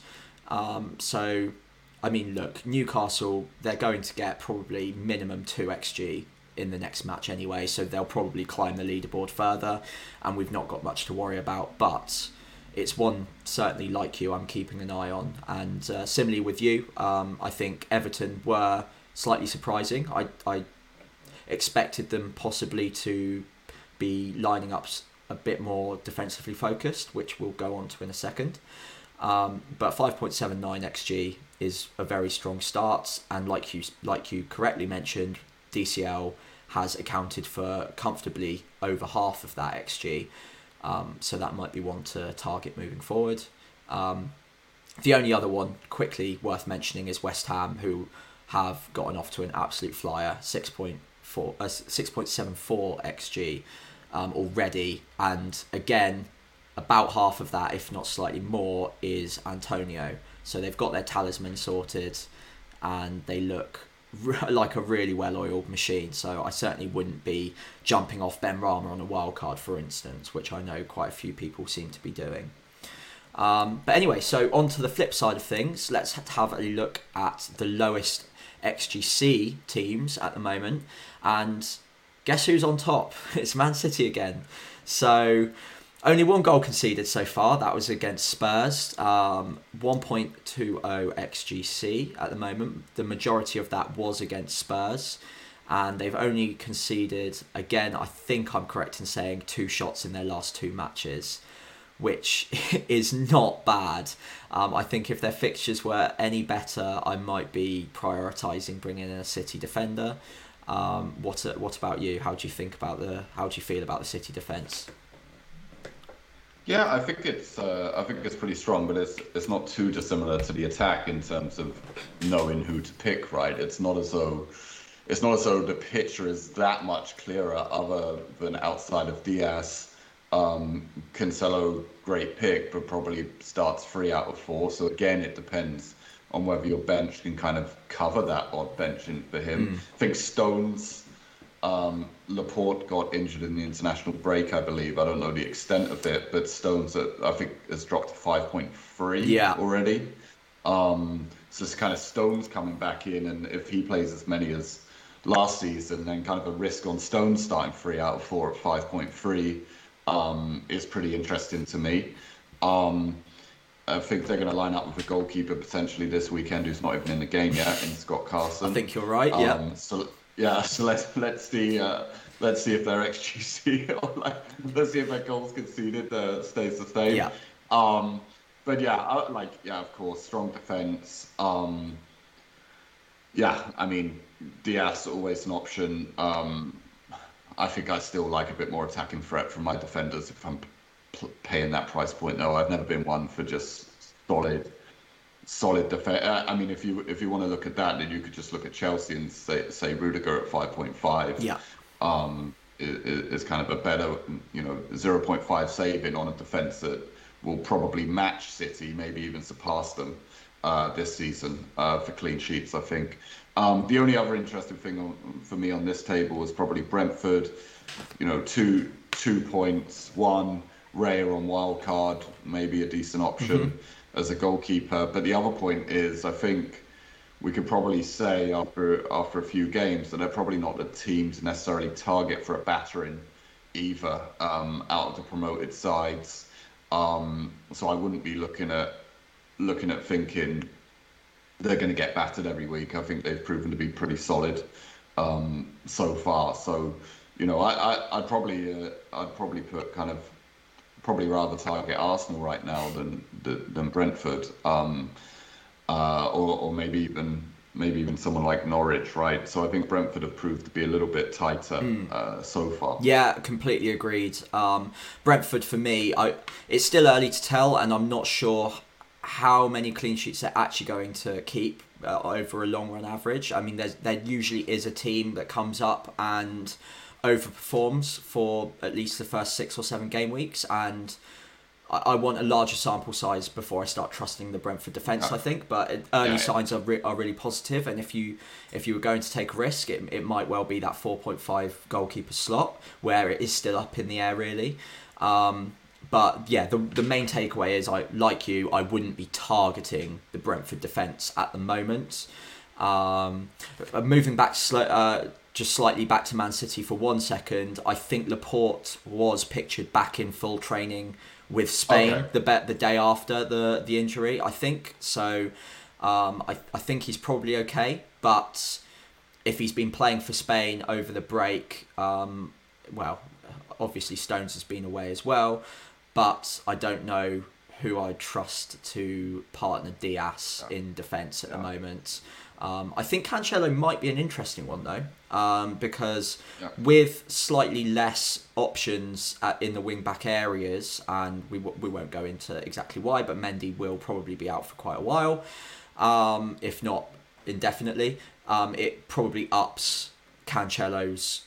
Um, so, I mean, look, Newcastle they're going to get probably minimum two xg in the next match anyway, so they'll probably climb the leaderboard further, and we've not got much to worry about. But it's one certainly like you I'm keeping an eye on. And uh, similarly with you, um, I think Everton were slightly surprising. I, I expected them possibly to be lining up a bit more defensively focused, which we'll go on to in a second. Um, but 5.79 xg is a very strong start, and like you like you correctly mentioned, DCL has accounted for comfortably over half of that xg. Um, so that might be one to target moving forward. Um, the only other one quickly worth mentioning is West Ham, who have gotten off to an absolute flyer, 6.4, uh, 6.74 xg um, already. And again, about half of that, if not slightly more, is Antonio. So they've got their talisman sorted and they look *laughs* like a really well oiled machine. So I certainly wouldn't be jumping off Benrahma on a wild card, for instance, which I know quite a few people seem to be doing. Um, but anyway, so on to the flip side of things, let's have a look at the lowest XGC teams at the moment. And guess who's on top? *laughs* It's Man City again. So only one goal conceded so far. That was against Spurs. Um, 1.20 xGC at the moment. The majority of that was against Spurs. And they've only conceded, again, I think I'm correct in saying, two shots in their last two matches, which *laughs* is not bad. Um, I think if their fixtures were any better, I might be prioritising bringing in a City defender. Um, what what about you? How do you think about the? How do you feel about the City defence? Yeah, I think it's uh, I think it's pretty strong, but it's it's not too dissimilar to the attack in terms of knowing who to pick. Right? It's not as though it's not as though the picture is that much clearer, other than outside of Dias. Um, Cancelo, great pick, but probably starts three out of four. So again, it depends on whether your bench can kind of cover that odd benching for him. Mm. I think Stones um, Laporte got injured in the international break, I believe. I don't know the extent of it, but Stones, uh, I think, has dropped to 5.3 yeah. already. Um, so it's kind of Stones coming back in, and if he plays as many as last season, then kind of a risk on Stones starting three out of four at 5.3 um, is pretty interesting to me. Um, I think they're going to line up with a goalkeeper potentially this weekend who's not even in the game yet, in Scott Carson. I think you're right. Yeah. Um, so yeah, so let's let's see uh, let's see if their XGC *laughs* or like let's see if their goals conceded uh, stays the same. Yeah. Um, but yeah, uh, like yeah, of course, strong defense. Um, yeah, I mean, Dias always an option. Um, I think I still like a bit more attacking threat from my defenders if I'm paying that price point. Though I've never been one for just solid solid defense. Uh, I mean, if you if you want to look at that, then you could just look at Chelsea and say say Rudiger at five point five. Yeah. Um, is, is kind of a better, you know, zero point five saving on a defense that will probably match City, maybe even surpass them uh, this season uh, for clean sheets. I think. Um, the only other interesting thing on, for me on this table is probably Brentford. You know, two two points, one Raya on wild card, maybe a decent option. Mm-hmm as a goalkeeper. But the other point is, I think we could probably say after after a few games that they're probably not the team to necessarily target for a battering either um, out of the promoted sides. Um, so I wouldn't be looking at looking at thinking they're going to get battered every week. I think they've proven to be pretty solid um, so far. So you know, I, I would probably uh, I'd probably put kind of probably rather target Arsenal right now than than Brentford, um, uh, or, or maybe even maybe even someone like Norwich, right? So I think Brentford have proved to be a little bit tighter mm. uh, so far. Yeah, completely agreed. Um, Brentford for me, I, it's still early to tell, and I'm not sure how many clean sheets they're actually going to keep uh, over a long run average. I mean, there usually is a team that comes up and overperforms for at least the first six or seven game weeks, and I, want a larger sample size before I start trusting the Brentford defence. I think, but early yeah, signs are re- are really positive, and if you if you were going to take a risk, it, it might well be that four point five goalkeeper slot where it is still up in the air, really. Um, but yeah, the the main takeaway is I like you, I wouldn't be targeting the Brentford defence at the moment. Um, moving back slow, uh, just slightly back to Man City for one second, I think Laporte was pictured back in full training with Spain okay. the bet the day after the the injury. I think so. Um, I I think he's probably okay, but if he's been playing for Spain over the break, um, well, obviously Stones has been away as well, but I don't know who I trust to partner Dias yeah. in defence at yeah. the moment. Um, I think Cancelo might be an interesting one though, um, because yeah. with slightly less options at, in the wing back areas, and we we won't go into exactly why, but Mendy will probably be out for quite a while, um, if not indefinitely. Um, it probably ups Cancelo's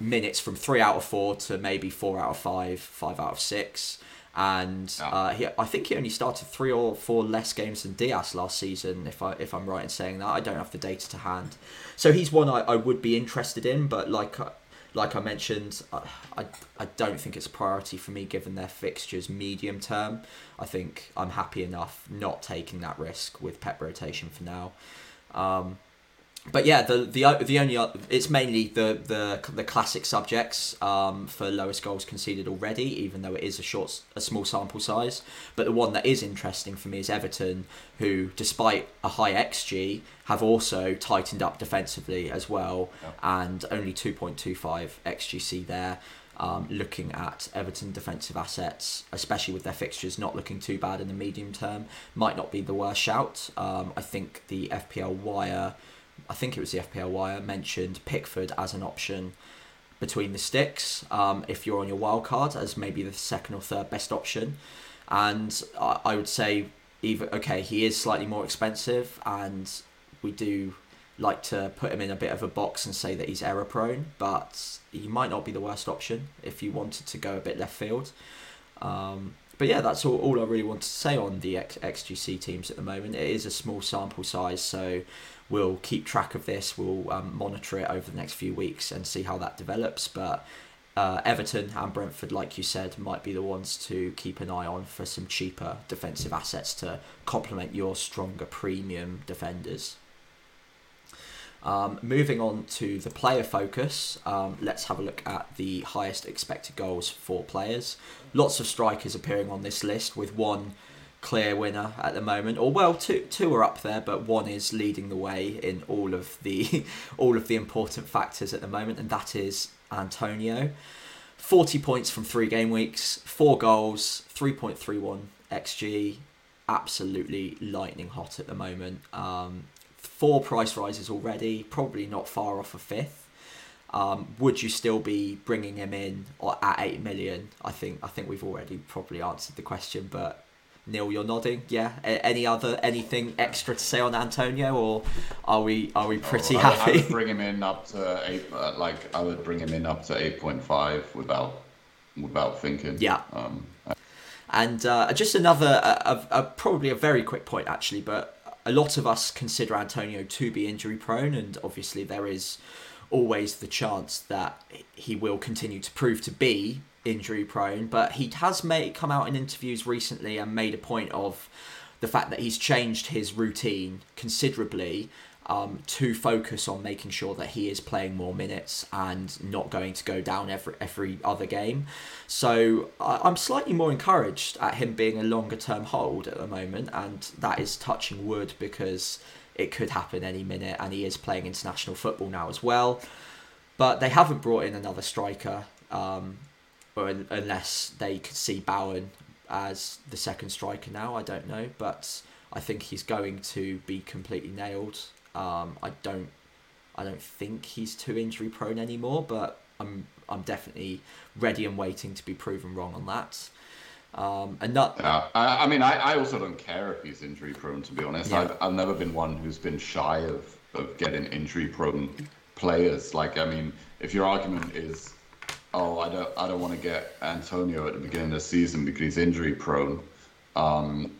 minutes from three out of four to maybe four out of five, five out of six and uh, he, I think he only started three or four less games than Dias last season, if I if I'm right in saying that. I don't have the data to hand, so he's one I, I would be interested in, but like uh, like I mentioned, I, I, I don't think it's a priority for me given their fixtures medium term. I think I'm happy enough not taking that risk with Pep rotation for now. Um, but yeah, the the the only it's mainly the the the classic subjects um, for lowest goals conceded already, even though it is a short a small sample size. But the one that is interesting for me is Everton, who, despite a high xG, have also tightened up defensively as well, yeah. and only two point two five xGC there. Um, looking at Everton defensive assets, especially with their fixtures not looking too bad in the medium term, might not be the worst shout. Um, I think the FPL wire I think it was the FPL Wire mentioned Pickford as an option between the sticks um, if you're on your wild card as maybe the second or third best option. And I, I would say either okay, he is slightly more expensive, and we do like to put him in a bit of a box and say that he's error prone, but he might not be the worst option if you wanted to go a bit left field. Um, but yeah, that's all, all I really wanted to say on the X, XGC teams at the moment. It is a small sample size, so we'll keep track of this. We'll um, monitor it over the next few weeks and see how that develops. But uh, Everton and Brentford, like you said, might be the ones to keep an eye on for some cheaper defensive assets to complement your stronger premium defenders. Um, moving on to the player focus, um, let's have a look at the highest expected goals for players. Lots of strikers appearing on this list, with one clear winner at the moment. Or well, two two are up there, but one is leading the way in all of the *laughs* all of the important factors at the moment, and that is Antonio. 40 points from three game weeks, four goals, 3.31 xg, absolutely lightning hot at the moment. Um, four price rises already, probably not far off a fifth. Um, would you still be bringing him in at eight million? I think I think we've already probably answered the question, but Neil, you're nodding. Yeah. Any other anything extra to say on Antonio, or are we are we pretty oh, happy? I would bring him in up to eight. Uh, like I would bring him in up to eight point five without without thinking. Yeah. Um, and uh, just another, uh, a, a, probably a very quick point actually, but a lot of us consider Antonio to be injury prone, and obviously there is always the chance that he will continue to prove to be injury prone, but he has made come out in interviews recently and made a point of the fact that he's changed his routine considerably um, to focus on making sure that he is playing more minutes and not going to go down every every other game. So I'm slightly more encouraged at him being a longer term hold at the moment, and that is touching wood because it could happen any minute, and he is playing international football now as well. But they haven't brought in another striker. Um, or unless they could see Bowen as the second striker now, I don't know. But I think he's going to be completely nailed Um, I don't I don't think he's too injury prone anymore, but I'm I'm definitely ready and waiting to be proven wrong on that. Um, and not. Yeah, I, I mean, I, I also don't care if he's injury prone. To be honest, yeah. I've, I've never been one who's been shy of of getting injury prone players. Like, I mean, if your argument is, oh, I don't I don't want to get Antonio at the beginning of the season because he's injury prone. Um,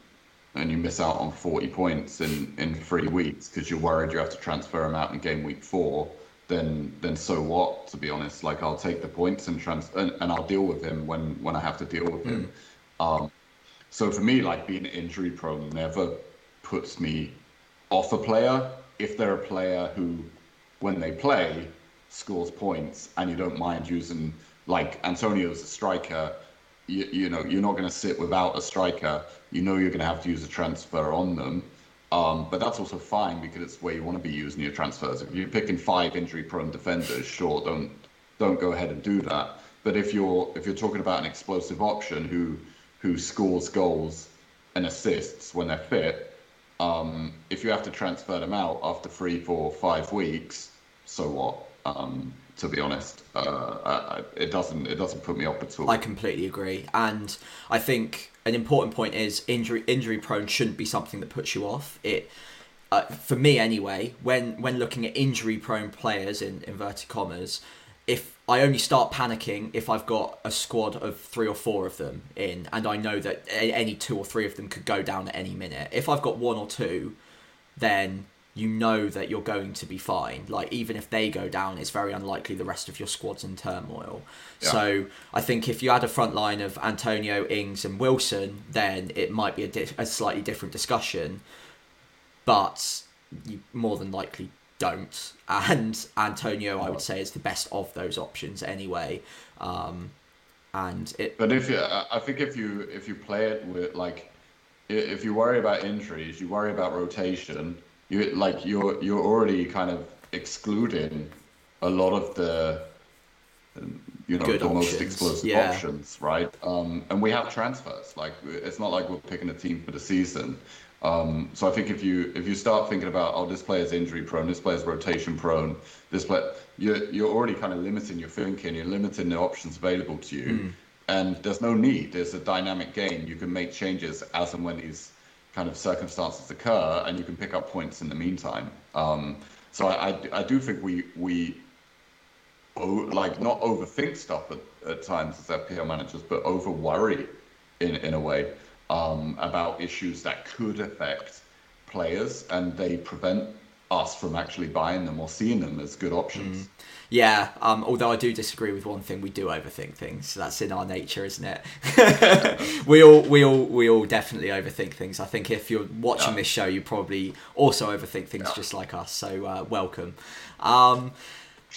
and you miss out on 40 points in, in three weeks because you're worried you have to transfer him out in game week four, then then so what? To be honest, like I'll take the points and trans and, and I'll deal with him when when I have to deal with him. Mm. Um, so for me, like being injury prone never puts me off a player if they're a player who, when they play, scores points and you don't mind using like Antonio's a striker. You, you know you're not going to sit without a striker you know you're going to have to use a transfer on them. Um, but that's also fine because it's where you want to be using your transfers. If you're picking five injury-prone defenders, sure, don't don't go ahead and do that. But if you're if you're talking about an explosive option who who scores goals and assists when they're fit, um, if you have to transfer them out after three, four, five weeks, so what? Um, to be honest. Uh, I, it doesn't it doesn't put me off at all. I completely agree, and I think an important point is injury injury prone shouldn't be something that puts you off. It uh, for me anyway. When when looking at injury prone players in inverted commas, if I only start panicking if I've got a squad of three or four of them in, and I know that any two or three of them could go down at any minute. If I've got one or two, then you know that you're going to be fine. Like even if they go down, it's very unlikely the rest of your squad's in turmoil. Yeah. So I think if you had a front line of Antonio, Ings, and Wilson, then it might be a, di- a slightly different discussion. But you more than likely don't. And Antonio, I would say, is the best of those options anyway. Um, and it. But if you, I think if you if you play it with like, if you worry about injuries, you worry about rotation you like you're you're already kind of excluding a lot of the you know Good the options. most explosive yeah. options, right? Um, and we have transfers. Like it's not like we're picking a team for the season. Um, so I think if you if you start thinking about oh this player's injury prone, this player's rotation prone, this player you're you're already kind of limiting your thinking, you're limiting the options available to you, mm. and there's no need. There's a dynamic game. You can make changes as and when these kind of circumstances occur, and you can pick up points in the meantime. Um, so I, I, I, do think we we like not overthink stuff at, at times as FPL managers, but over worry in in a way um, about issues that could affect players, and they prevent us from actually buying them or seeing them as good options. Mm. Yeah, um, although I do disagree with one thing, we do overthink things. That's in our nature, isn't it? *laughs* we all, we all, we all definitely overthink things. I think if you're watching yeah. this show, you probably also overthink things yeah. just like us. So uh, welcome. Um,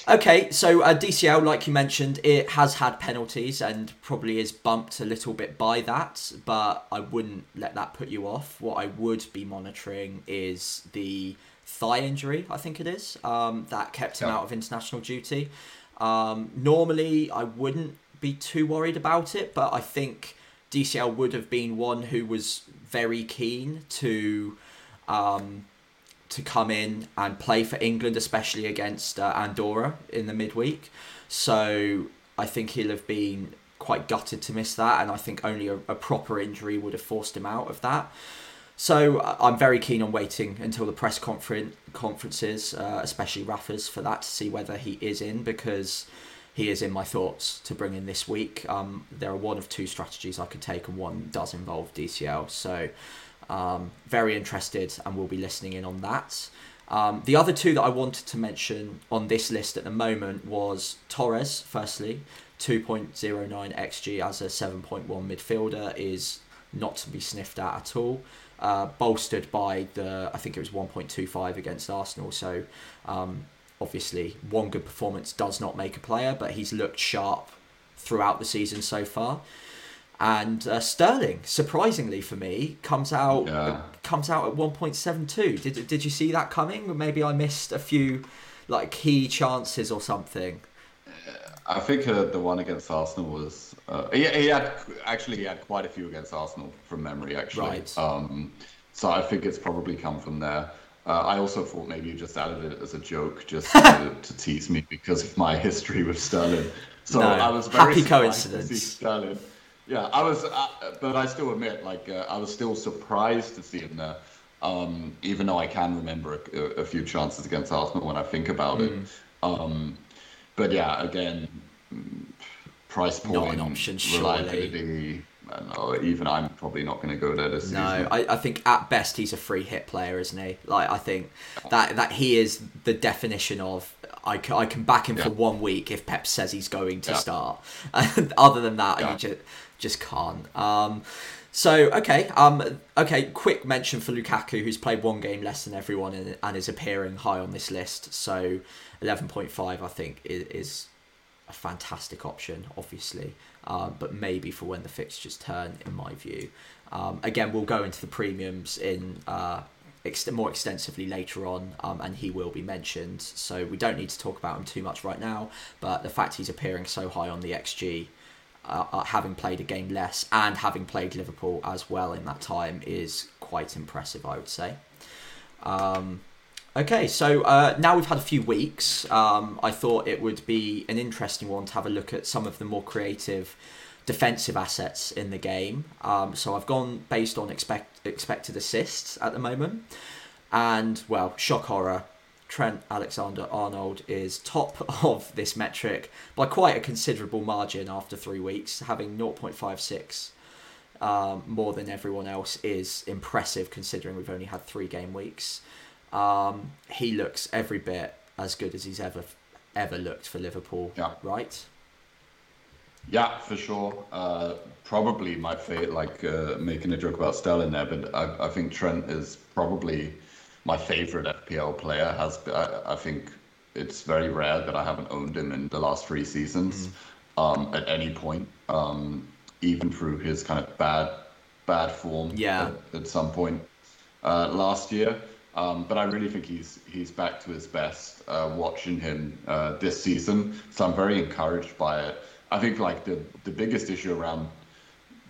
okay, so uh, DCL, like you mentioned, it has had penalties and probably is bumped a little bit by that, but I wouldn't let that put you off. What I would be monitoring is the thigh injury, I think it is, um, that kept him yeah. out of international duty. Um, normally, I wouldn't be too worried about it, but I think DCL would have been one who was very keen to um, to come in and play for England, especially against uh, Andorra in the midweek. So I think he'll have been quite gutted to miss that, and I think only a, a proper injury would have forced him out of that. So I'm very keen on waiting until the press conference conferences, uh, especially Rafa's, for that to see whether he is in because he is in my thoughts to bring in this week. Um, there are one of two strategies I could take, and one does involve DCL. So um, very interested, and we'll be listening in on that. Um, the other two that I wanted to mention on this list at the moment was Torres. Firstly, 2.09 xG as a 7.1 midfielder is not to be sniffed at at all uh, bolstered by the I think it was 1.25 against Arsenal. So um, obviously, one good performance does not make a player, but he's looked sharp throughout the season so far. And uh, Sterling, surprisingly for me, comes out yeah. comes out at 1.72. Did did you see that coming? Maybe I missed a few like key chances or something. I think uh, the one against Arsenal was uh, he, he, had actually he had quite a few against Arsenal from memory actually. Right. Um, so I think it's probably come from there. Uh, I also thought maybe you just added it as a joke, just to, *laughs* to tease me because of my history with Sterling. So no, I was very happy coincidence. To see Sterling. Yeah, I was, uh, but I still admit, like, uh, I was still surprised to see him there. Um, even though I can remember a, a, few chances against Arsenal when I think about mm. it. Um, but yeah, again, price point, not an option, reliability. No, even I'm probably not going to go there this no, season. No, I, I think at best he's a free hit player, isn't he? Like I think that that he is the definition of I can, I can back him yeah. for one week if Pep says he's going to yeah. start. *laughs* Other than that, yeah. you just just can't. Um, so okay, um, okay. Quick mention for Lukaku, who's played one game less than everyone and, and is appearing high on this list. So eleven point five, I think, is, is a fantastic option, obviously, uh, but maybe for when the fixtures turn, in my view. Um, again, we'll go into the premiums in uh, ex- more extensively later on, um, and he will be mentioned. So we don't need to talk about him too much right now. But the fact he's appearing so high on the XG, uh, uh, having played a game less and having played Liverpool as well in that time, is quite impressive, I would say. Um, Okay, so uh, now we've had a few weeks, um, I thought it would be an interesting one to have a look at some of the more creative defensive assets in the game. Um, so I've gone based on expect, expected assists at the moment. And, well, shock horror, Trent Alexander Arnold is top *laughs* of this metric by quite a considerable margin after three weeks, having 0.56 um, more than everyone else is impressive considering we've only had three game weeks. Um, he looks every bit as good as he's ever ever looked for Liverpool. Yeah. Right. Yeah, for sure. Uh, probably my favorite, like uh, making a joke about Sterling there, but I, I think Trent is probably my favorite FPL player. Has I, I, think it's very rare that I haven't owned him in the last three seasons mm. um, at any point, um, even through his kind of bad bad form. Yeah. At, at some point uh, last year. Um, but I really think he's he's back to his best. Uh, watching him uh, this season, so I'm very encouraged by it. I think like the the biggest issue around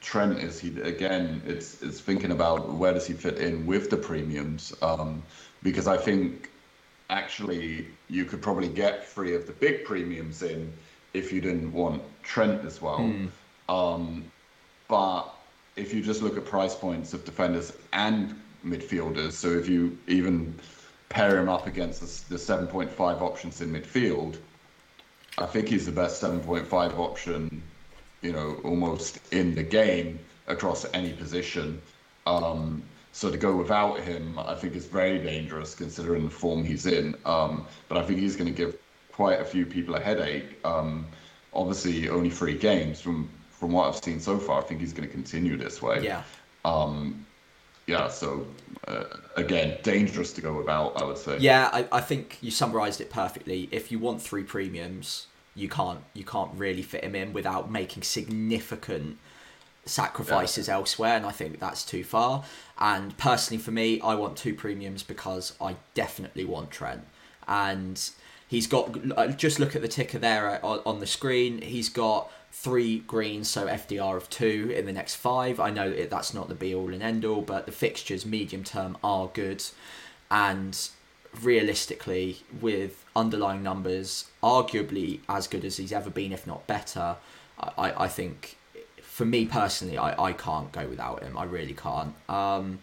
Trent is he again it's it's thinking about where does he fit in with the premiums um, because I think actually you could probably get three of the big premiums in if you didn't want Trent as well. Mm. Um, but if you just look at price points of defenders and midfielders. So if you even pair him up against the, the 7.5 options in midfield, I think he's the best 7.5 option, you know, almost in the game across any position. Um, so to go without him, I think is very dangerous considering the form he's in. Um, but I think he's going to give quite a few people a headache. Um, obviously, only three games from from what I've seen so far. I think he's going to continue this way. Yeah. Um, yeah, so uh, again, dangerous to go about, I would say. Yeah, I, I think you summarised it perfectly. If you want three premiums, you can't you can't really fit him in without making significant sacrifices yeah. elsewhere, and I think that's too far. And personally, for me, I want two premiums because I definitely want Trent, and he's got. Uh, just look at the ticker there uh, on the screen. He's got three greens, so FDR of two in the next five. I know that's not the be all and end all, but the fixtures medium term are good, and realistically, with underlying numbers arguably as good as he's ever been, if not better, I, I think for me personally, I, I can't go without him. I really can't. Um,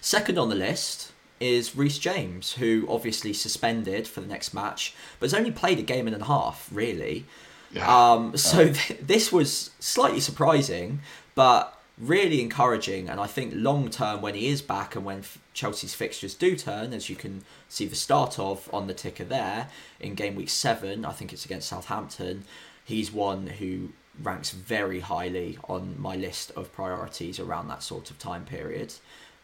second on the list is Reece James, who obviously suspended for the next match, but has only played a game and a half, really. Yeah. Um, so th- this was slightly surprising, but really encouraging. And I think long term, when he is back and when f- Chelsea's fixtures do turn, as you can see the start of on the ticker there in game week seven, I think it's against Southampton. He's one who ranks very highly on my list of priorities around that sort of time period.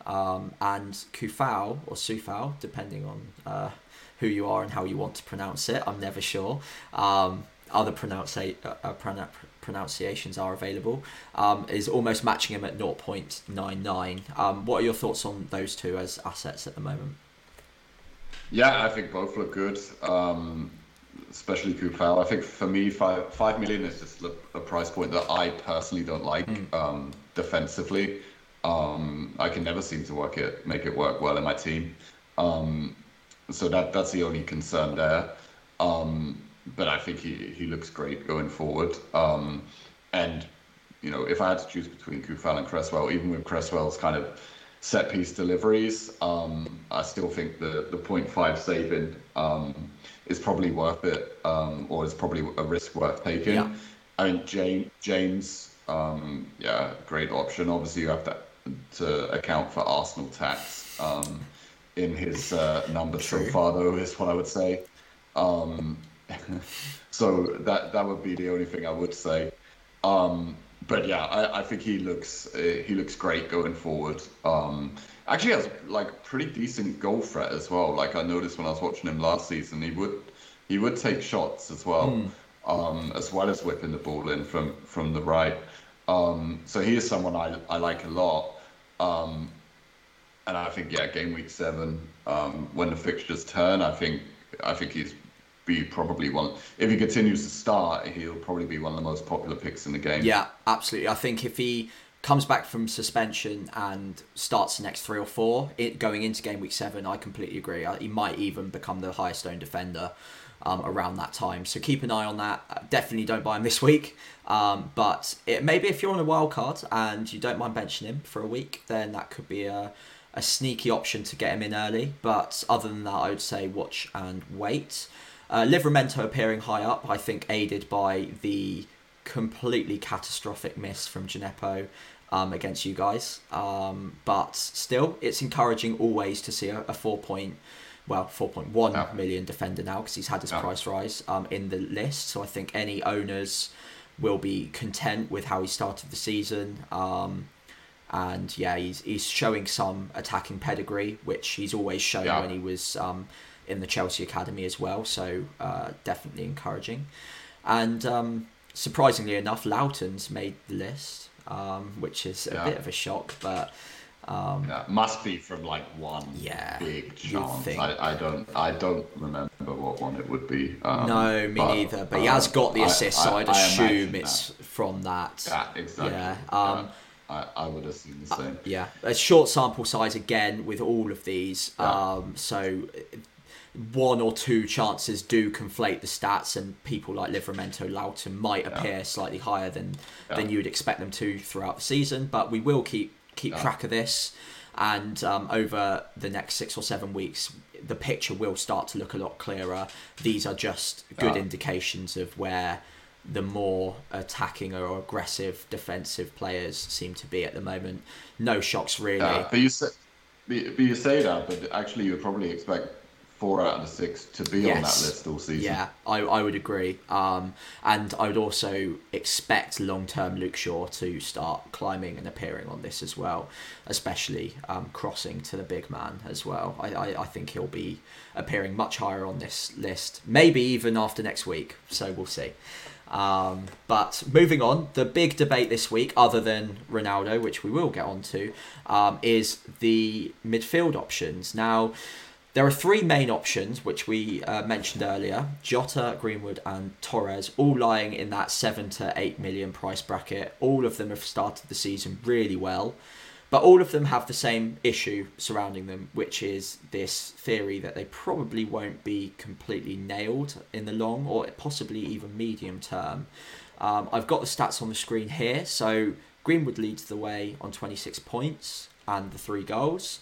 Um, and Coufal or Sufau, depending on uh, who you are and how you want to pronounce it, I'm never sure. Um, other pronunci- uh, uh pronunciations are available, um, is almost matching him at 0.99. Um, what are your thoughts on those two as assets at the moment? Yeah, I think both look good, um, especially Coufal. I think for me, five, five million is just a price point that I personally don't like mm. defensively. Um, I can never seem to work it, make it work well in my team. Um, so that that's the only concern there. Um, but I think he, he looks great going forward. Um, and you know, if I had to choose between Coufal and Cresswell, even with Cresswell's kind of set piece deliveries, um, I still think the the 0.5 saving um, is probably worth it, um, or is probably a risk worth taking. Yeah. I mean, James, James, um, yeah, great option. Obviously, you have to to account for Arsenal tax um, in his uh, numbers True. so far, though, is what I would say. Um, so that that would be the only thing I would say. Um, but yeah, I, I think he looks uh, he looks great going forward. Um, actually has like pretty decent goal threat as well. Like I noticed when I was watching him last season, he would he would take shots as well, mm. um, as well as whipping the ball in from from the right. Um, so he is someone I I like a lot. Um, and I think yeah, game week seven, um, when the fixtures turn, I think I think he's be probably one. If he continues to start, he'll probably be one of the most popular picks in the game. Yeah, absolutely. I think if he comes back from suspension and starts the next three or four it, going into game week seven, I completely agree. Uh, he might even become the highest owned defender. Um, around that time. So keep an eye on that. Uh, definitely don't buy him this week. Um, but it, maybe if you're on a wild card and you don't mind benching him for a week, then that could be a, a sneaky option to get him in early. But other than that, I would say watch and wait. Uh, Livramento appearing high up, I think, aided by the completely catastrophic miss from Djenepo um, against you guys. Um, but still, it's encouraging always to see a, a four point, well, four point one yeah. million defender now because he's had his yeah. price rise um, in the list. So I think any owners will be content with how he started the season. Um, and yeah, he's he's showing some attacking pedigree, which he's always shown yeah. when he was um, in the Chelsea academy as well. So uh, definitely encouraging. And um, surprisingly enough, Lowton's made the list, um, which is a yeah. bit of a shock, but. Um, yeah, must be from like one yeah, big chance. I, I don't I don't remember what one it would be. Um, no, me but, neither. But he has got the assist, I, so I'd assume it's that. from that. Yeah, exactly. Yeah. Um, I, I would assume the same. Uh, yeah, a short sample size again with all of these. Yeah. Um, so one or two chances do conflate the stats, and people like Livramento, Lowton might yeah. appear slightly higher than yeah. than you would expect them to throughout the season. But we will keep keep yeah. track of this, and um, over the next six or seven weeks, the picture will start to look a lot clearer. These are just good indications of where the more attacking or aggressive defensive players seem to be at the moment. No shocks really. but you say, but you say that, but actually you would probably expect four out of the six to be yes. on that list all season. Yeah, I, I would agree. Um, and I would also expect long term Luke Shaw to start climbing and appearing on this as well, especially um, crossing to the big man as well. I, I, I think he'll be appearing much higher on this list, maybe even after next week. So we'll see. Um, but moving on, the big debate this week, other than Ronaldo, which we will get onto, um, is the midfield options. Now, there are three main options, which we uh, mentioned earlier Jota, Greenwood, and Torres, all lying in that 7 to 8 million price bracket. All of them have started the season really well, but all of them have the same issue surrounding them, which is this theory that they probably won't be completely nailed in the long or possibly even medium term. Um, I've got the stats on the screen here. So Greenwood leads the way on 26 points and the three goals.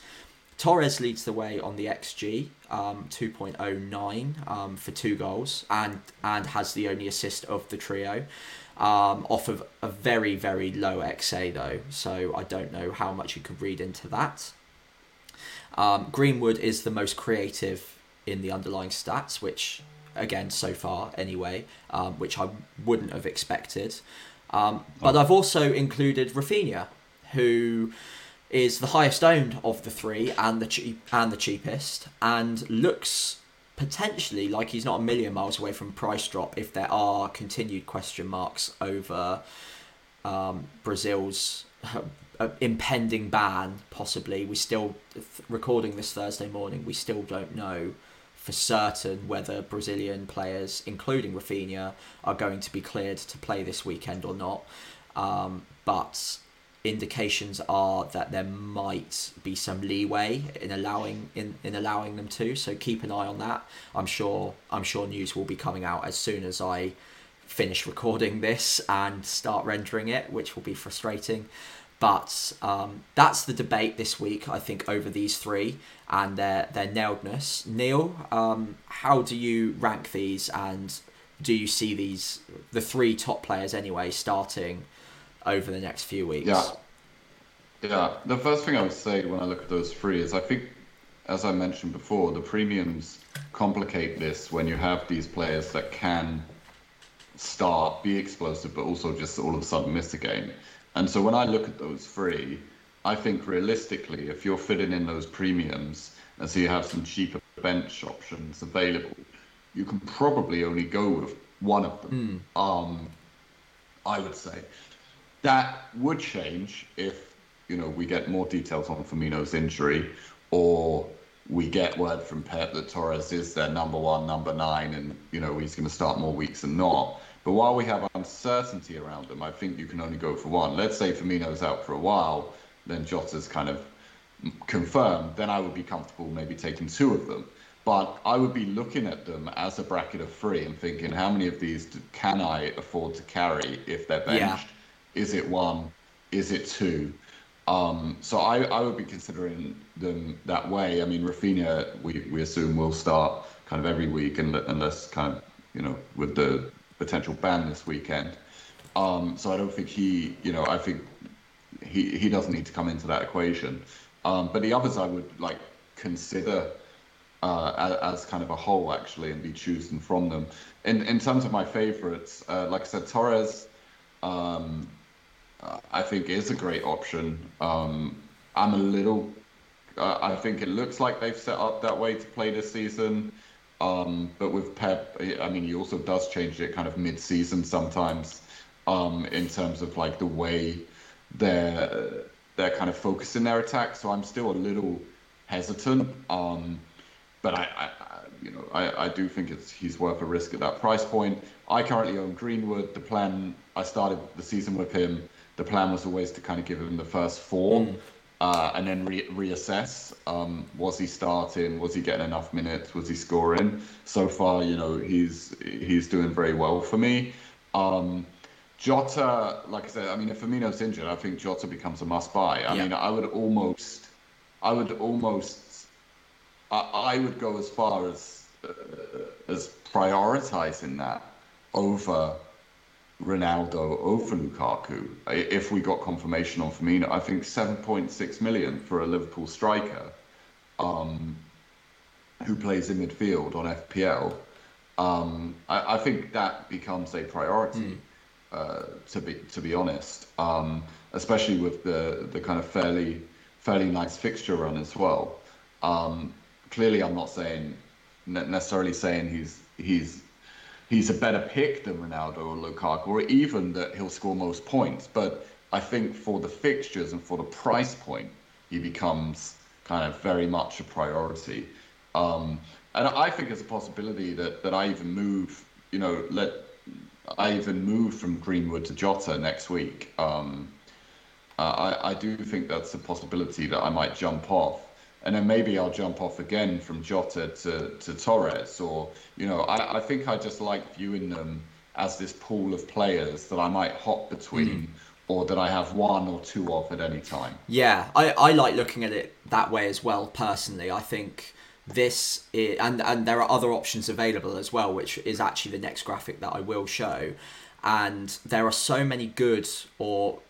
Torres leads the way on the XG, um, 2.09 um, for two goals, and and has the only assist of the trio, um, off of a very very low XA though. So I don't know how much you could read into that. Um, Greenwood is the most creative in the underlying stats, which again so far anyway, um, which I wouldn't have expected. Um, but I've also included Raphinha, who is the highest owned of the three and the cheap and the cheapest, and looks potentially like he's not a million miles away from price drop if there are continued question marks over um, Brazil's uh, impending ban. Possibly, we still recording this Thursday morning. We still don't know for certain whether Brazilian players, including Raphinha, are going to be cleared to play this weekend or not. Um, but indications are that there might be some leeway in allowing in, in allowing them to. So keep an eye on that. I'm sure I'm sure news will be coming out as soon as I finish recording this and start rendering it, which will be frustrating. But um, that's the debate this week, I think, over these three and their their nailedness. Neil, um, how do you rank these, and do you see these the three top players anyway starting over the next few weeks? Yeah, yeah. The first thing I would say when I look at those three is I think, as I mentioned before, the premiums complicate this when you have these players that can start, be explosive, but also just all of a sudden miss a game. And so when I look at those three, I think realistically, if you're fitting in those premiums, and so you have some cheaper bench options available, you can probably only go with one of them. Mm. Um, I would say that would change if you know we get more details on Firmino's injury, or we get word from Pep that Torres is their number one, number nine, and you know he's going to start more weeks than not. But while we have uncertainty around them, I think you can only go for one. Let's say Firmino's out for a while, then Jota's kind of confirmed. Then I would be comfortable maybe taking two of them. But I would be looking at them as a bracket of three and thinking, how many of these can I afford to carry if they're benched? Yeah. Is it one? Is it two? Um, so I, I would be considering them that way. I mean, Raphinha, we, we assume will start kind of every week, unless kind of you know with the potential ban this weekend. Um, so I don't think he, you know, I think he he doesn't need to come into that equation. Um, but the others I would like consider uh, as, as, kind of a whole actually and be choosing from them. In in terms of my favourites, uh, like I said, Torres, um, I think is a great option. Um, I'm a little. Uh, I think it looks like they've set up that way to play this season. Um, but with Pep, I mean, he also does change it kind of mid-season sometimes um, in terms of like the way they're they're kind of focusing their attack. So I'm still a little hesitant. Um, but I, I, you know, I, I do think it's he's worth a risk at that price point. I currently own Greenwood. The plan I started the season with him. The plan was always to kind of give him the first four. Mm uh, and then re- reassess. Um, was he starting? Was he getting enough minutes? Was he scoring? So far, you know, he's he's doing very well for me. Um, Jota, like I said, I mean, if Firmino's injured, I think Jota becomes a must-buy. I yeah. mean, I would almost, I would almost, I, I would go as far as uh, as prioritizing that over Ronaldo over Lukaku. If we got confirmation on Firmino, I think 7.6 million for a Liverpool striker um, who plays in midfield on FPL. Um, I, I, think that becomes a priority. Mm. Uh, to be to be honest, um, especially with the the kind of fairly fairly nice fixture run as well. Um, clearly, I'm not saying necessarily saying he's he's he's a better pick than Ronaldo or Lukaku, or even that he'll score most points. But I think for the fixtures and for the price point, he becomes kind of very much a priority. Um, and I think it's a possibility that, that I even move, you know, let I even move from Greenwood to Jota next week. Um, uh, I, I do think that's a possibility that I might jump off and then maybe I'll jump off again from Jota to, to Torres, or you know, I, I think I just like viewing them as this pool of players that I might hop between. Mm. Or that I have one or two of at any time. Yeah, I, I like looking at it that way as well. Personally, I think this is, and and there are other options available as well, which is actually the next graphic that I will show. And there are so many good or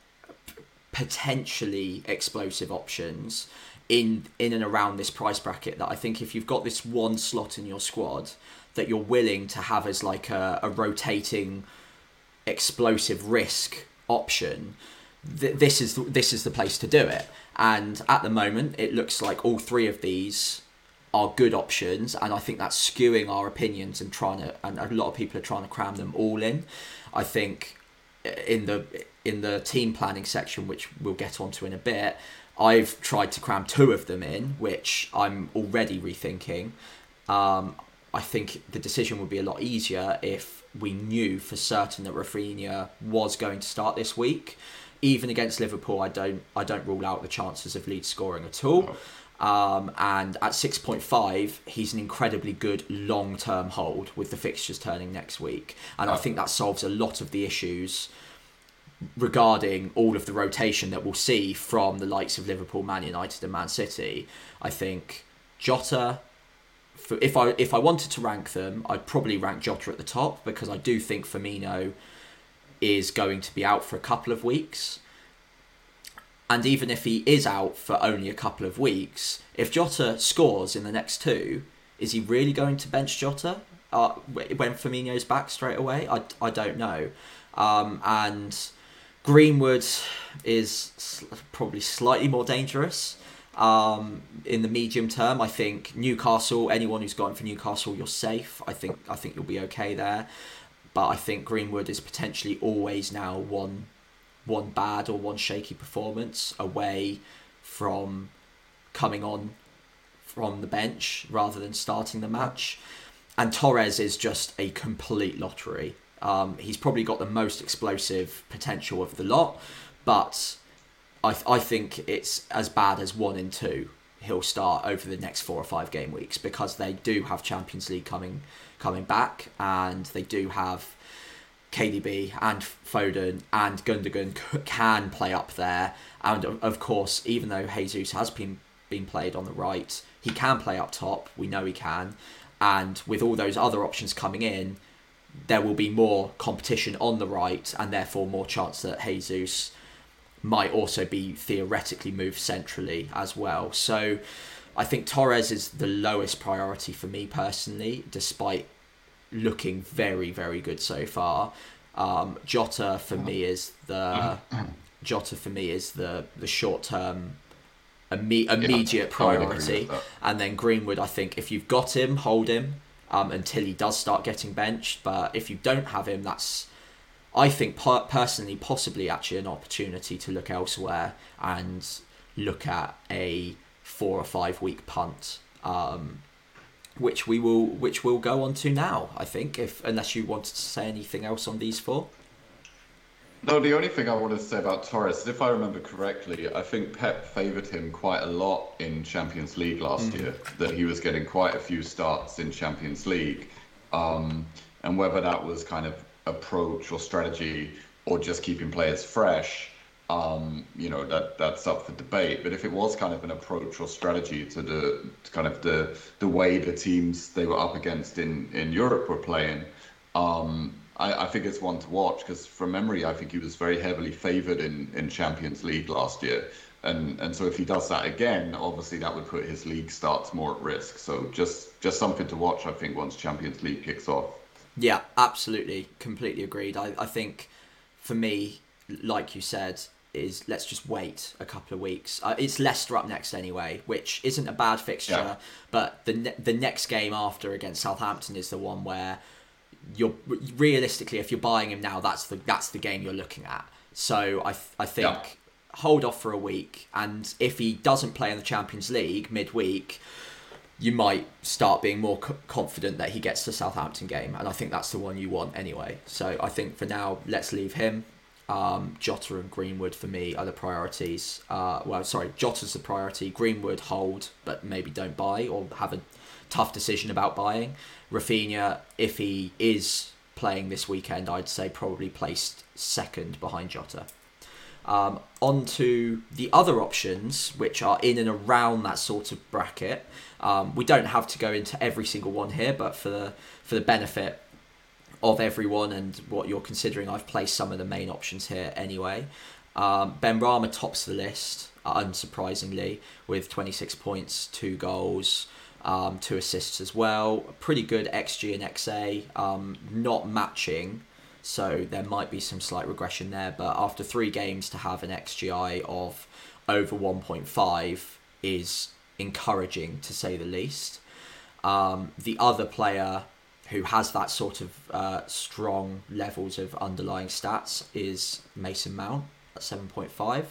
potentially explosive options in in and around this price bracket that I think if you've got this one slot in your squad that you're willing to have as like a, a rotating explosive risk option th- this is the, this is the place to do it. And at the moment it looks like all three of these are good options and I think that's skewing our opinions and trying to and a lot of people are trying to cram them all in. I think uh, in the in the team planning section which we'll get onto in a bit I've tried to cram two of them in, which I'm already rethinking. Um, I think the decision would be a lot easier if we knew for certain that Raphinha was going to start this week. even against Liverpool, I don't I don't rule out the chances of Leeds scoring at all. Um, and at 6.5, he's an incredibly good long term hold with the fixtures turning next week. And I think that solves a lot of the issues regarding all of the rotation that we'll see from the likes of Liverpool, Man United, and Man City. I think Jota. For, If I if I wanted to rank them, I'd probably rank Jota at the top because I do think Firmino is going to be out for a couple of weeks. And even if he is out for only a couple of weeks, if Jota scores in the next two, is he really going to bench Jota uh, when Firmino's back straight away? I, I don't know. Um, and Greenwood is probably slightly more dangerous um, in the medium term. I think Newcastle, anyone who's gone for Newcastle, you're safe. I think I think you'll be okay there but I think Greenwood is potentially always now one one bad or one shaky performance away from coming on from the bench rather than starting the match. And Torres is just a complete lottery. Um, he's probably got the most explosive potential of the lot, but I, th- I think it's as bad as one in two he'll start over the next four or five game weeks because they do have Champions League coming coming back, and they do have KDB and Foden and Gundogan can play up there. And of course, even though Jesus has been been played on the right, he can play up top. We know he can. And with all those other options coming in, there will be more competition on the right, and therefore more chance that Jesus might also be theoretically moved centrally as well. So I think Torres is the lowest priority for me personally, despite looking very, very good so far. Um, Jota for me is the *clears throat* Jota for me is the the short term imme- immediate yeah, priority, and then Greenwood. I think if you've got him, hold him um, until he does start getting benched. But if you don't have him, that's I think per- personally possibly actually an opportunity to look elsewhere and look at a four or five week punt. Um, which we will which we'll go on to now. I think, if unless you wanted to say anything else on these four. No, the only thing I wanted to say about Torres if I remember correctly, I think Pep favoured him quite a lot in Champions League last mm. year. That he was getting quite a few starts in Champions League, um, and whether that was kind of approach or strategy or just keeping players fresh um, you know that that's up for debate. But if it was kind of an approach or strategy to the to kind of the the way the teams they were up against in in Europe were playing, um, I, I, think it's one to watch because from memory, I think he was very heavily favoured in in Champions League last year. And, and so if he does that again, obviously that would put his league starts more at risk. So just just something to watch, I think, once Champions League kicks off. Yeah, absolutely, completely agreed. I, I think for me, like you said, is let's just wait a couple of weeks. Uh, it's Leicester up next anyway, which isn't a bad fixture, yeah. but the ne- the next game after against Southampton is the one where you're realistically, if you're buying him now, that's the that's the game you're looking at. So I I think yeah. hold off for a week, and if he doesn't play in the Champions League midweek. You might start being more co- confident that he gets the Southampton game, and I think that's the one you want anyway. So I think for now, let's leave him um, Jota and Greenwood for me are the priorities. Uh, well, sorry, Jota's the priority. Greenwood hold, but maybe don't buy or have a tough decision about buying. Raphinha, if he is playing this weekend, I'd say probably placed second behind Jota. Um, on to the other options, which are in and around that sort of bracket. Um, we don't have to go into every single one here, but for the for the benefit of everyone and what you're considering, I've placed some of the main options here anyway. Um, Benrahma tops the list, unsurprisingly, with 26 points, two goals, um, two assists as well. Pretty good XG and XA, um, not matching, so there might be some slight regression there. But after three games, to have an XGI of over 1.5 is encouraging to say the least. Um, the other player who has that sort of uh, strong levels of underlying stats is Mason Mount at 7.5.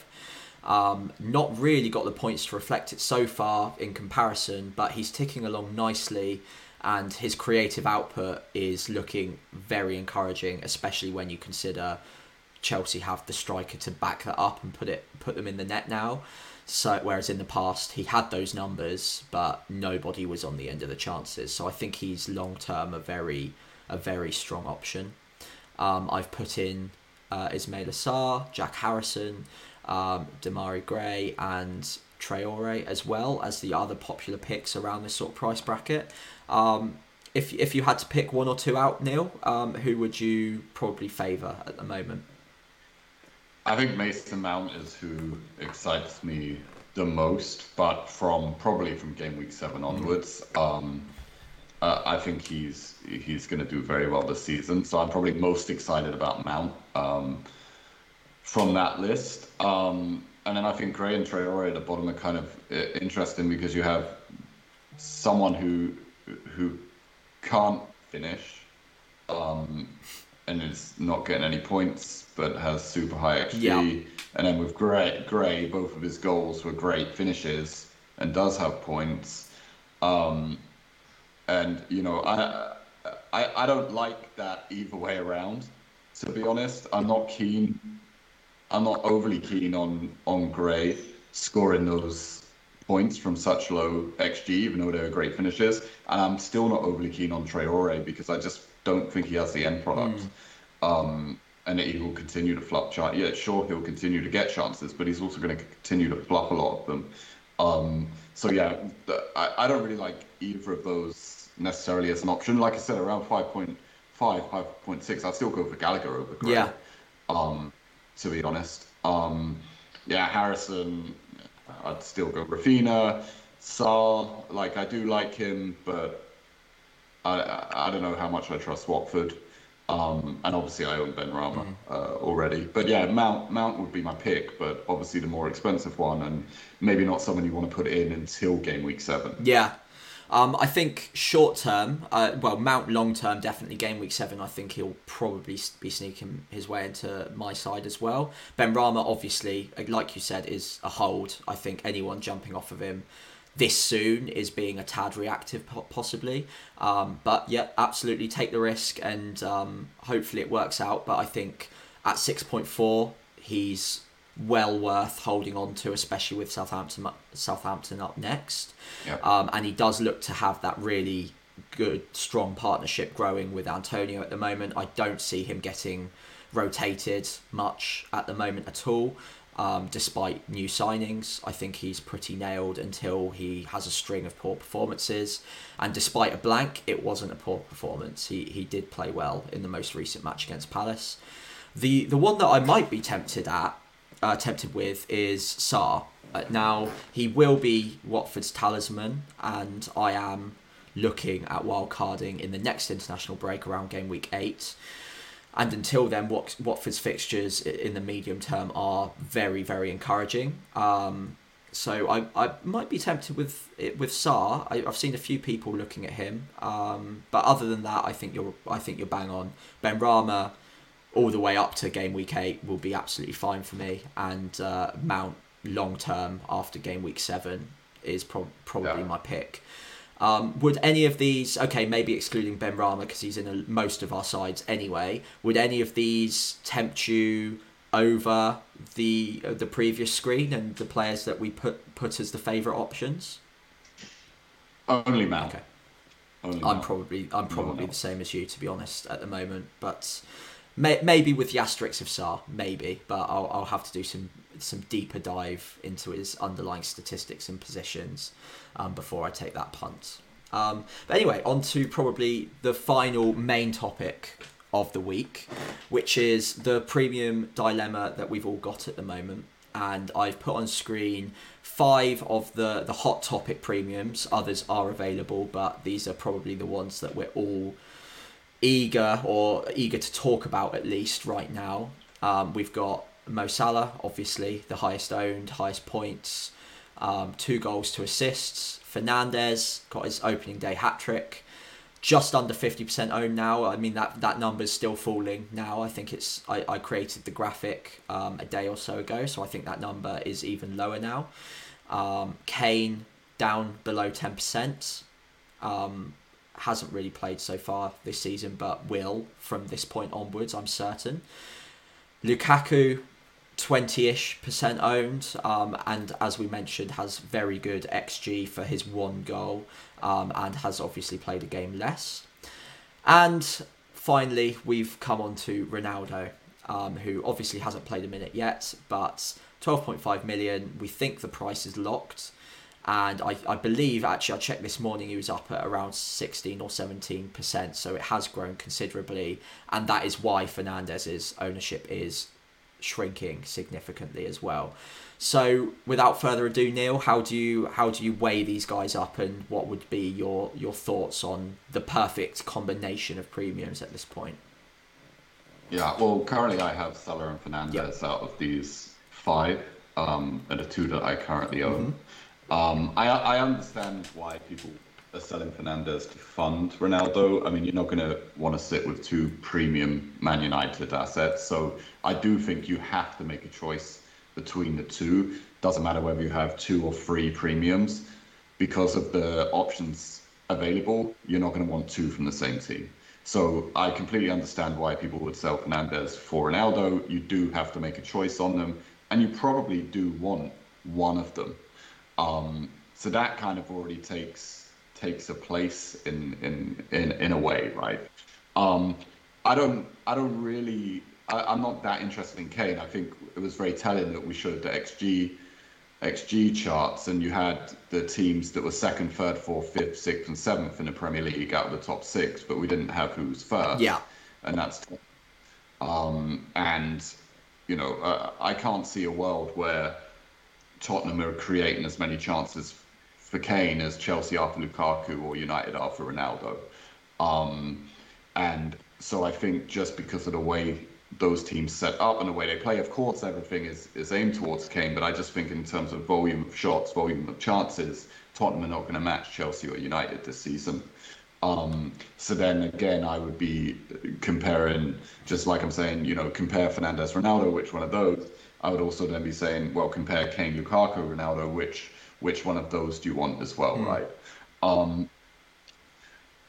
Um, not really got the points to reflect it so far in comparison, but he's ticking along nicely and his creative output is looking very encouraging, especially when you consider Chelsea have the striker to back that up and put it put them in the net now. So whereas in the past he had those numbers, but nobody was on the end of the chances. So I think he's long term a very a very strong option. Um, I've put in uh, Ismaila Sarr, Jack Harrison, um, Demarai Gray, and Traore as well as the other popular picks around this sort of price bracket. Um, if if you had to pick one or two out, Neil, um, who would you probably favour at the moment? I think Mason Mount is who excites me the most, but from probably from game week seven mm. onwards, um, uh, I think he's he's going to do very well this season. So I'm probably most excited about Mount um, from that list. Um, and then I think Gray and Traore at the bottom are kind of uh, interesting because you have someone who who can't finish um, and is not getting any points but has super high XG. Yeah. And then with Gray, Gray, both of his goals were great finishes and does have points. Um, and you know, I, I I don't like that either way around. To be honest, I'm not keen. I'm not overly keen on on Gray scoring those points from such low XG, even though they're great finishes. And I'm still not overly keen on Traore because I just don't think he has the end product. Mm. Um, and he will continue to flop chance. Yeah, sure, he'll continue to get chances, but he's also going to continue to flop a lot of them. Um, so yeah, I, I don't really like either of those necessarily as an option. Like I said, around 5.5, 5.6, I'd still go for Gallagher over Gray. Yeah. Um, to be honest. Um, yeah, Harrison, I'd still go Raphinha, Sarr, like I do like him, but I I don't know how much I trust Watford. Um, and obviously, I own Benrahma mm. uh, already. But yeah, Mount Mount would be my pick, but obviously the more expensive one, and maybe not someone you want to put in until game week seven. Yeah. Um, I think short term, uh, well, Mount long term, definitely game week seven. I think he'll probably be sneaking his way into my side as well. Benrahma, obviously, like you said, is a hold. I think anyone jumping off of him this soon is being a tad reactive, possibly. Um, but yeah, absolutely take the risk and um, hopefully it works out. But I think at 6.4, he's well worth holding on to, especially with Southampton Southampton up next. Yep. Um, and he does look to have that really good, strong partnership growing with Antonio at the moment. I don't see him getting rotated much at the moment at all. Um, despite new signings, I think he's pretty nailed until he has a string of poor performances. And despite a blank, it wasn't a poor performance. He he did play well in the most recent match against Palace. The the one that I might be tempted at, uh, tempted with, is Sarr. Uh, now he will be Watford's talisman, and I am looking at wildcarding in the next international break around game week eight and until then, Wat- Watford's fixtures in the medium term are very, very encouraging. Um, so I, I might be tempted with it with Sarr. I, have seen a few people looking at him, um, but other than that, I think you're I think you're bang on. Benrahma, all the way up to game week eight, will be absolutely fine for me, and uh, Mount long term after game week seven is pro- probably yeah. my pick. Um, would any of these, okay, maybe excluding Benrahma because he's in a, most of our sides anyway, would any of these tempt you over the uh, the previous screen and the players that we put put as the favourite options? Only Mount. Okay. Only I'm probably I'm probably the same as you to be honest at the moment, but may, maybe with the asterisks of Sarr, maybe, but I'll I'll have to do some some deeper dive into his underlying statistics and positions um, before I take that punt. Um, but anyway, on to probably the final main topic of the week, which is the premium dilemma that we've all got at the moment. And I've put on screen five of the, the hot topic premiums. Others are available, but these are probably the ones that we're all eager or eager to talk about at least right now. Um, we've got Mo Salah, obviously the highest owned, highest points, um, two goals, two assists. Fernandes got his opening day hat trick. Just under 50% owned now. I mean, that, that number's still falling now. I think it's. I, I created the graphic um, a day or so ago, so I think that number is even lower now. Um, Kane down below 10%. Um, hasn't really played so far this season, but will from this point onwards, I'm certain. Lukaku, 20-ish percent owned, um, and as we mentioned, has very good xG for his one goal, um, and has obviously played a game less. And finally, we've come on to Ronaldo, um, who obviously hasn't played a minute yet, but 12.5 million. We think the price is locked and I, I believe actually I checked this morning he was up at around 16 or 17 percent so it has grown considerably and that is why Fernandes's ownership is shrinking significantly as well so without further ado Neil how do you how do you weigh these guys up and what would be your your thoughts on the perfect combination of premiums at this point yeah well currently I have Salah and Fernandez yep. out of these five um, and the two that I currently own mm-hmm. Um, I, I understand why people are selling Fernandes to fund Ronaldo. I mean, you're not going to want to sit with two premium Man United assets. So I do think you have to make a choice between the two. Doesn't matter whether you have two or three premiums. Because of the options available, you're not going to want two from the same team. So I completely understand why people would sell Fernandes for Ronaldo. You do have to make a choice on them, and you probably do want one of them. Um, so that kind of already takes takes a place in in in, in a way, right? Um, I don't I don't really I, am not that interested in Kane. I think it was very telling that we showed the XG XG charts and you had the teams that were second, third, fourth, fifth, sixth, and seventh in the Premier League out of the top six, but we didn't have who's first. Yeah, and that's um, and you know uh, I can't see a world where Tottenham are creating as many chances for Kane as Chelsea are for Lukaku or United are for Ronaldo. Um, and so I think just because of the way those teams set up and the way they play, of course, everything is, is aimed towards Kane. But I just think in terms of volume of shots, volume of chances, Tottenham are not going to match Chelsea or United this season. Um, so then again, I would be comparing, just like I'm saying, you know, compare Fernandes Ronaldo, which one of those? I would also then be saying, well, compare Kane, Lukaku, Ronaldo. Which which one of those do you want as well, mm. right? Um,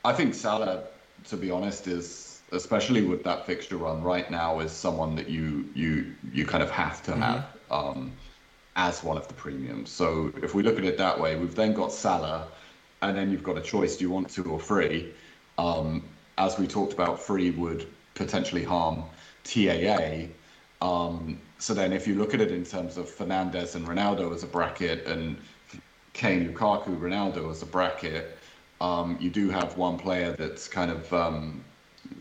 I think Salah, to be honest, is especially with that fixture run right now, is someone that you you you kind of have to mm-hmm. have um, as one of the premiums. So if we look at it that way, we've then got Salah, and then you've got a choice: do you want two or three? Um, as we talked about, three would potentially harm TAA. Um, so then, if you look at it in terms of Fernandes and Ronaldo as a bracket, and Kane, Lukaku, Ronaldo as a bracket, um, you do have one player that's kind of um,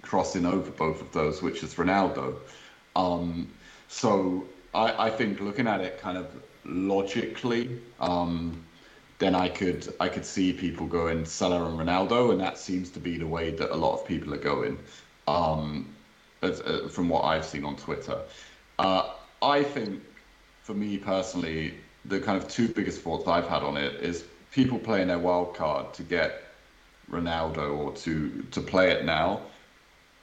crossing over both of those, which is Ronaldo. Um, so I, I, think looking at it kind of logically, um, then I could I could see people going Salah and Ronaldo, and that seems to be the way that a lot of people are going, um, as, uh, from what I've seen on Twitter. Uh, I think, for me personally, the kind of two biggest thoughts I've had on it is people playing their wild card to get Ronaldo or to to play it now.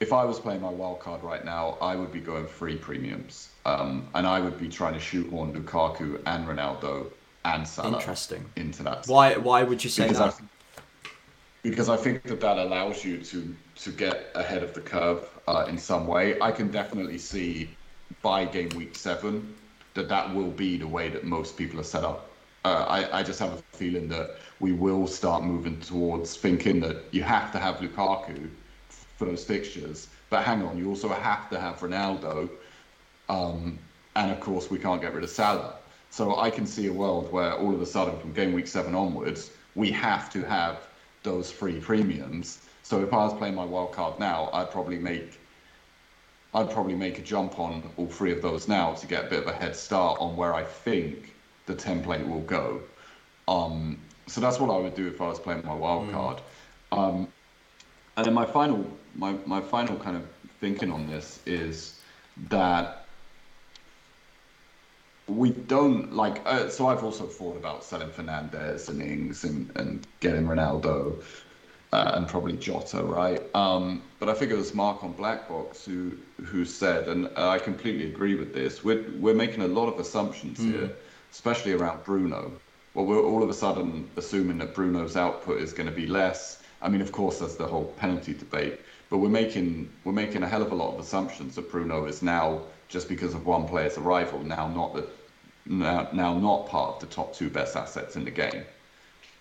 If I was playing my wild card right now, I would be going free premiums, um, and I would be trying to shoehorn Lukaku and Ronaldo and Salah Interesting. into that. Why? Why would you say because that? I, because I think that that allows you to to get ahead of the curve uh, in some way. I can definitely see by game week seven that that will be the way that most people are set up. Uh, I, I just have a feeling that we will start moving towards thinking that you have to have Lukaku for those fixtures, but hang on, you also have to have Ronaldo, um, and of course we can't get rid of Salah. So I can see a world where all of a sudden, from game week seven onwards, we have to have those free premiums. So if I was playing my wild card now, I'd probably make I'd probably make a jump on all three of those now to get a bit of a head start on where I think the template will go. Um, so that's what I would do if I was playing my wild mm. card. Um, and then my final, my, my final kind of thinking on this is that we don't like. Uh, so I've also thought about selling Fernandes and Ings and, and getting Ronaldo uh, and probably Jota, right? Um, but I think it was Mark on Blackbox who who said, and I completely agree with this. We're we're making a lot of assumptions mm. here, especially around Bruno. Well, we're all of a sudden assuming that Bruno's output is going to be less. I mean, of course, there's the whole penalty debate, but we're making we're making a hell of a lot of assumptions that Bruno is now just because of one player's arrival, now not the now, now not part of the top two best assets in the game,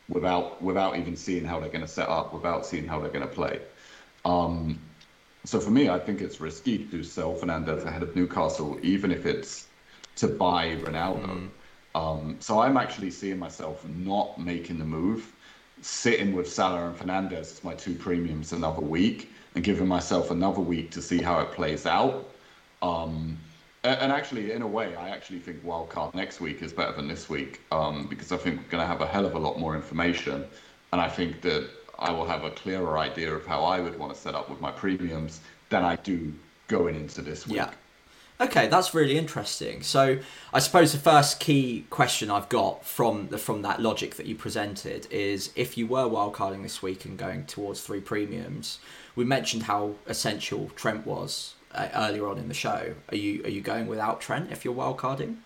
without without even seeing how they're going to set up, without seeing how they're going to play. Um, so for me, I think it's risky to sell Fernandes ahead of Newcastle, even if it's to buy Ronaldo. Mm. Um, so I'm actually seeing myself not making the move, sitting with Salah and Fernandes as my two premiums another week, and giving myself another week to see how it plays out. Um, and actually, in a way, I actually think wildcard next week is better than this week um, because I think we're going to have a hell of a lot more information, and I think that I will have a clearer idea of how I would want to set up with my premiums than I do going into this week. Yeah. Okay, that's really interesting. So, I suppose the first key question I've got from the from that logic that you presented is if you were wildcarding this week and going towards three premiums, we mentioned how essential Trent was uh, earlier on in the show. Are you are you going without Trent if you're wildcarding?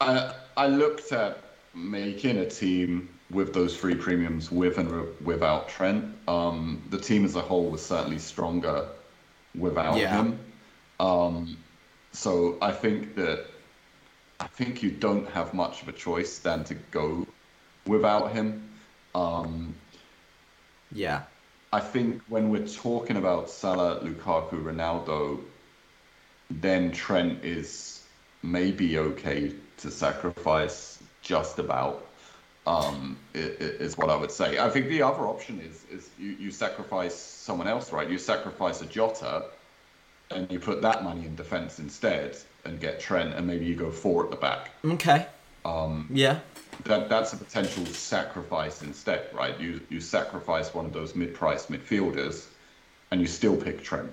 I I looked at making a team with those three premiums, with and without Trent. Um, the team as a whole was certainly stronger without yeah. him. Um, so I think that I think you don't have much of a choice than to go without him. Um, yeah. I think when we're talking about Salah, Lukaku, Ronaldo, then Trent is maybe okay to sacrifice just about um, is what I would say. I think the other option is is you, you sacrifice someone else, right? You sacrifice a Jota, and you put that money in defence instead, and get Trent, and maybe you go four at the back. Okay. Um, yeah. That that's a potential sacrifice instead, right? You you sacrifice one of those mid-priced midfielders, and you still pick Trent.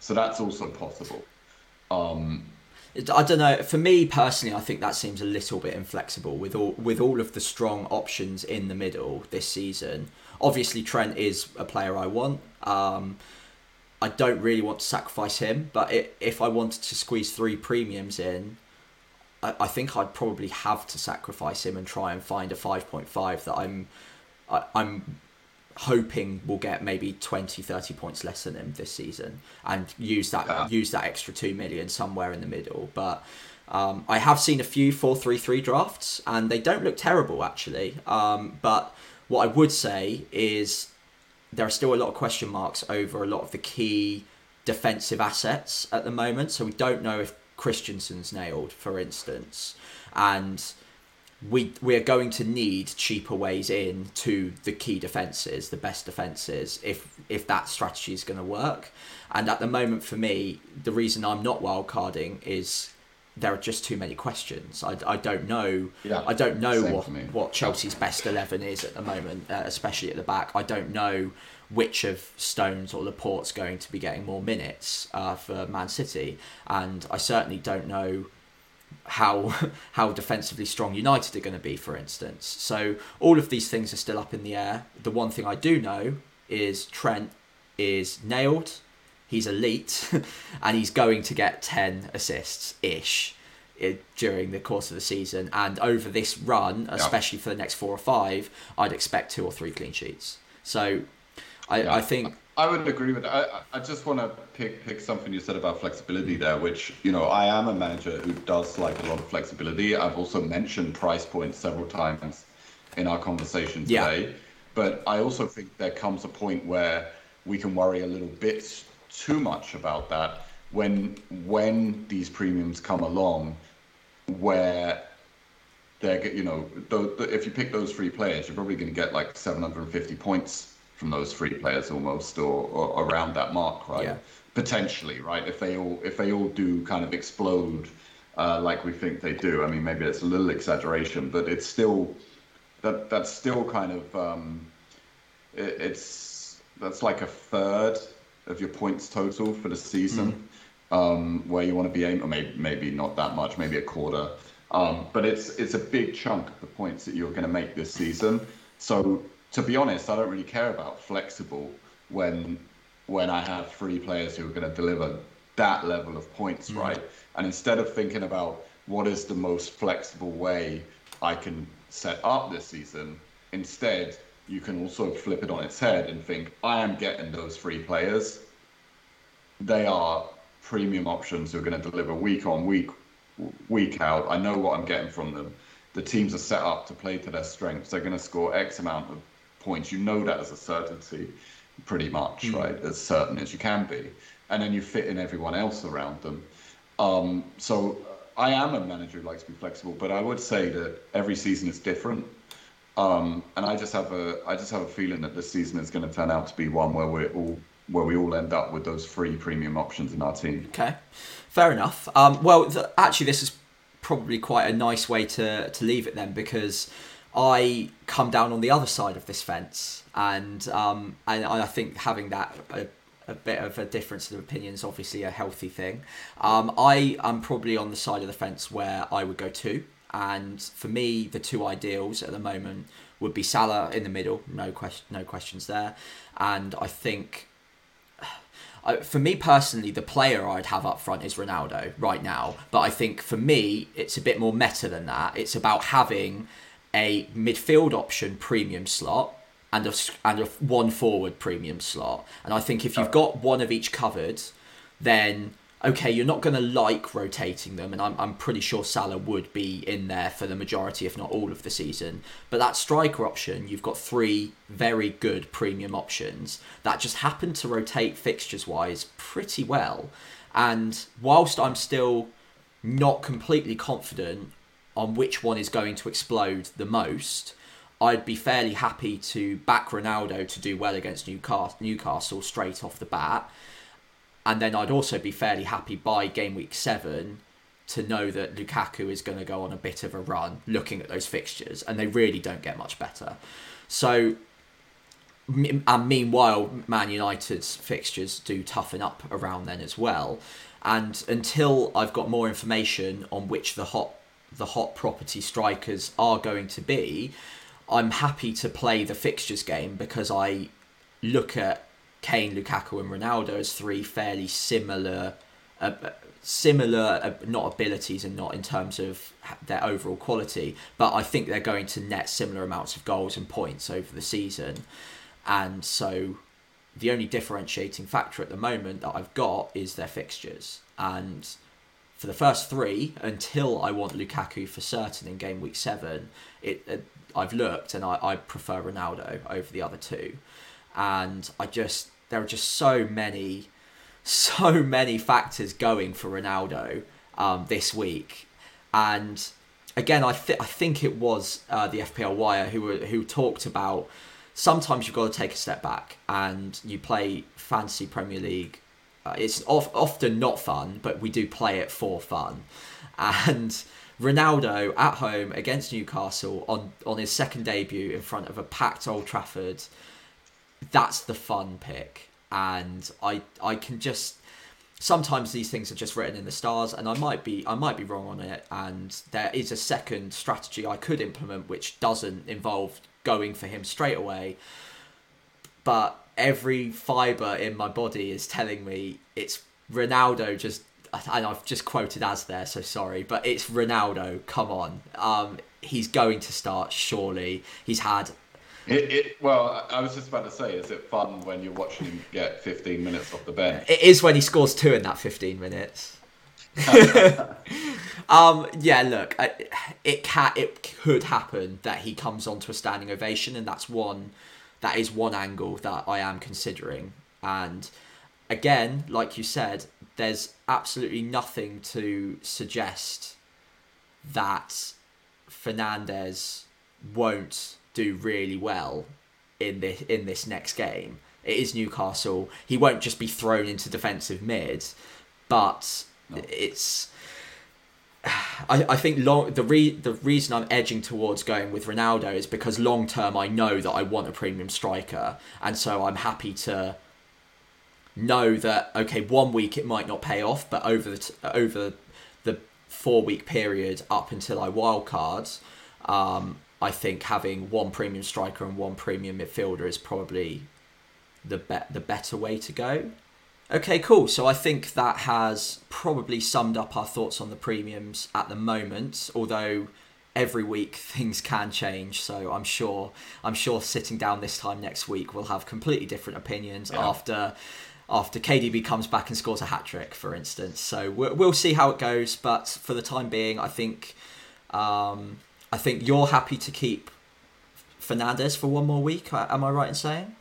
So that's also possible. Um, I don't know. For me personally, I think that seems a little bit inflexible with all with all of the strong options in the middle this season. Obviously, Trent is a player I want. Um, I don't really want to sacrifice him, but it, if I wanted to squeeze three premiums in, I, I, think I'd probably have to sacrifice him and try and find a five point five that I'm I, I'm hoping we'll get maybe 20 30 points less than him this season and use that yeah. use that extra 2 million somewhere in the middle. But um, I have seen a few 4-3-3 drafts and they don't look terrible actually. Um, but what I would say is there are still a lot of question marks over a lot of the key defensive assets at the moment. So we don't know if Christensen's nailed for instance and we we are going to need cheaper ways in to the key defenses, the best defenses, if if that strategy is going to work. And at the moment, for me, the reason I'm not wildcarding is there are just too many questions. I, I don't know. Yeah, I don't know what what Chelsea's best eleven is at the moment, uh, especially at the back. I don't know which of Stones or Laporte's going to be getting more minutes uh, for Man City, and I certainly don't know how *laughs* how defensively strong United are going to be, for instance. So all of these things are still up in the air. The one thing I do know is Trent is nailed. He's elite, *laughs* and he's going to get ten assists ish during the course of the season. And over this run, especially for the next four or five, I'd expect two or three clean sheets. So I, yeah. I think I would agree with that. I, I just want to pick pick something you said about flexibility there, which you know I am a manager who does like a lot of flexibility. I've also mentioned price points several times in our conversation today, yeah. but I also think there comes a point where we can worry a little bit too much about that when when these premiums come along, where they're you know if you pick those three players, you're probably going to get like 750 points from those three players almost, or, or around that mark, right? Yeah. Potentially, right? If they all if they all do kind of explode uh, like we think they do, I mean, maybe it's a little exaggeration, but it's still that that's still kind of um, it, it's that's like a third of your points total for the season. Mm. Um, where you want to be aiming, or maybe maybe not that much, maybe a quarter. Um, but it's it's a big chunk of the points that you're going to make this season. So to be honest, I don't really care about flexible when when I have three players who are going to deliver that level of points, mm. right? And instead of thinking about what is the most flexible way I can set up this season, instead you can also flip it on its head and think I am getting those three players. They are premium options who are going to deliver week on week, week out. I know what I'm getting from them. The teams are set up to play to their strengths. They're going to score X amount of points. You know that as a certainty, pretty much, mm. right? As certain as you can be. And then you fit in everyone else around them. Um, so I am a manager who likes to be flexible, but I would say that every season is different. Um, and I just have a I just have a feeling that this season is going to turn out to be one where we're all where we all end up with those free premium options in our team. Okay, fair enough. Um, well, th- actually, this is probably quite a nice way to to leave it then because I come down on the other side of this fence, and um, and I think having that. A, bit of a difference of opinion is obviously a healthy thing. Um, I am probably on the side of the fence where I would go two. And for me, the two ideals at the moment would be Salah in the middle, no question, no questions there. And I think, *sighs* for me personally, the player I'd have up front is Ronaldo right now. But I think for me, it's a bit more meta than that. It's about having a midfield option premium slot and a, and a one forward premium slot. And I think if you've got one of each covered, then okay, you're not going to like rotating them, and I'm, I'm pretty sure Salah would be in there for the majority, if not all of the season. But that striker option, you've got three very good premium options that just happen to rotate fixtures wise pretty well. And whilst I'm still not completely confident on which one is going to explode the most, I'd be fairly happy to back Ronaldo to do well against Newcastle, Newcastle straight off the bat and then I'd also be fairly happy by game week seven to know that Lukaku is going to go on a bit of a run looking at those fixtures, and they really don't get much better. So, and meanwhile, Man United's fixtures do toughen up around then as well. And until I've got more information on which the hot the hot property strikers are going to be, I'm happy to play the fixtures game because I look at Kane, Lukaku, and Ronaldo as three fairly similar, uh, similar uh, not abilities and not in terms of their overall quality, but I think they're going to net similar amounts of goals and points over the season, and so the only differentiating factor at the moment that I've got is their fixtures, and for the first three, until I want Lukaku for certain in game week seven, it, it I've looked and I, I prefer Ronaldo over the other two and I just there are just so many, so many factors going for Ronaldo um, this week, and again, I th- I think it was uh, the FPL Wire who were, who talked about sometimes you've got to take a step back and you play fantasy Premier League. Uh, it's of, often not fun, but we do play it for fun, and. Ronaldo at home against Newcastle on, on his second debut in front of a packed Old Trafford that's the fun pick, and I I can just sometimes these things are just written in the stars and I might be I might be wrong on it. And there is a second strategy I could implement which doesn't involve going for him straight away. But every fiber in my body is telling me it's Ronaldo just and I've just quoted as there so sorry but it's Ronaldo come on um he's going to start surely he's had it, it, well, I was just about to say, is it fun when you're watching him get 15 minutes off the bench? It is when he scores two in that 15 minutes. *laughs* *laughs* um, yeah, look, it can, it could happen that he comes onto a standing ovation, and that's one, that is one angle that I am considering. And again, like you said, there's absolutely nothing to suggest that Fernandes won't do really well in this in this next game. It is Newcastle. He won't just be thrown into defensive mid, but no. it's. *sighs* I, I think long the re, the reason I'm edging towards going with Ronaldo is because long term I know that I want a premium striker, and so I'm happy to know that okay one week it might not pay off, but over the t- over the four week period up until I wildcard, um, I think having one premium striker and one premium midfielder is probably the be- the better way to go. Okay, cool. So I think that has probably summed up our thoughts on the premiums at the moment. Although every week *laughs* things can change, so I'm sure I'm sure sitting down this time next week we'll have completely different opinions yeah. after after KDB comes back and scores a hat trick, for instance. So we'll, we'll see how it goes. But for the time being, I think um, I think you're happy to keep Fernandes for one more week. Am I right in saying?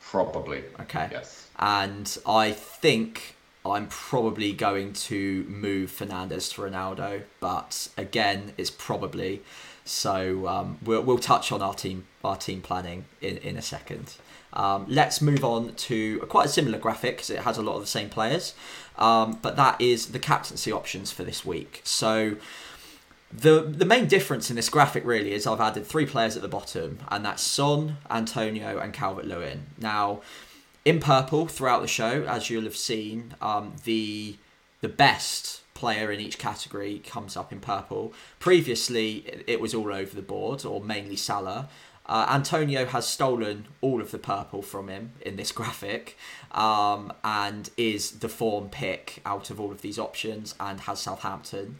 Probably. Okay. Yes. And I think I'm probably going to move Fernandes to Ronaldo, but again, it's probably. So um, we'll we'll touch on our team our team planning in in a second. Um, let's move on to a quite a similar graphic because it has a lot of the same players, um, but that is the captaincy options for this week. So the the main difference in this graphic really is I've added three players at the bottom, and that's Son, Antonio, and Calvert Lewin. Now, in purple throughout the show, as you'll have seen, um, the the best player in each category comes up in purple. Previously, it was all over the board, or mainly Salah. Uh, Antonio has stolen all of the purple from him in this *laughs* graphic um, and is the form pick out of all of these options and has Southampton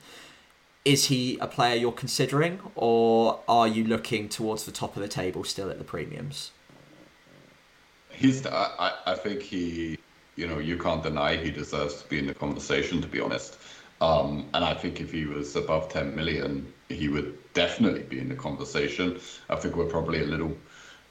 is he a player you're considering, or are you looking towards the top of the table still at the premiums? He's. I, I think he. You know, you can't deny he deserves to be in the conversation. To be honest, um, and I think if he was above 10 million, he would definitely be in the conversation. I think we're probably a little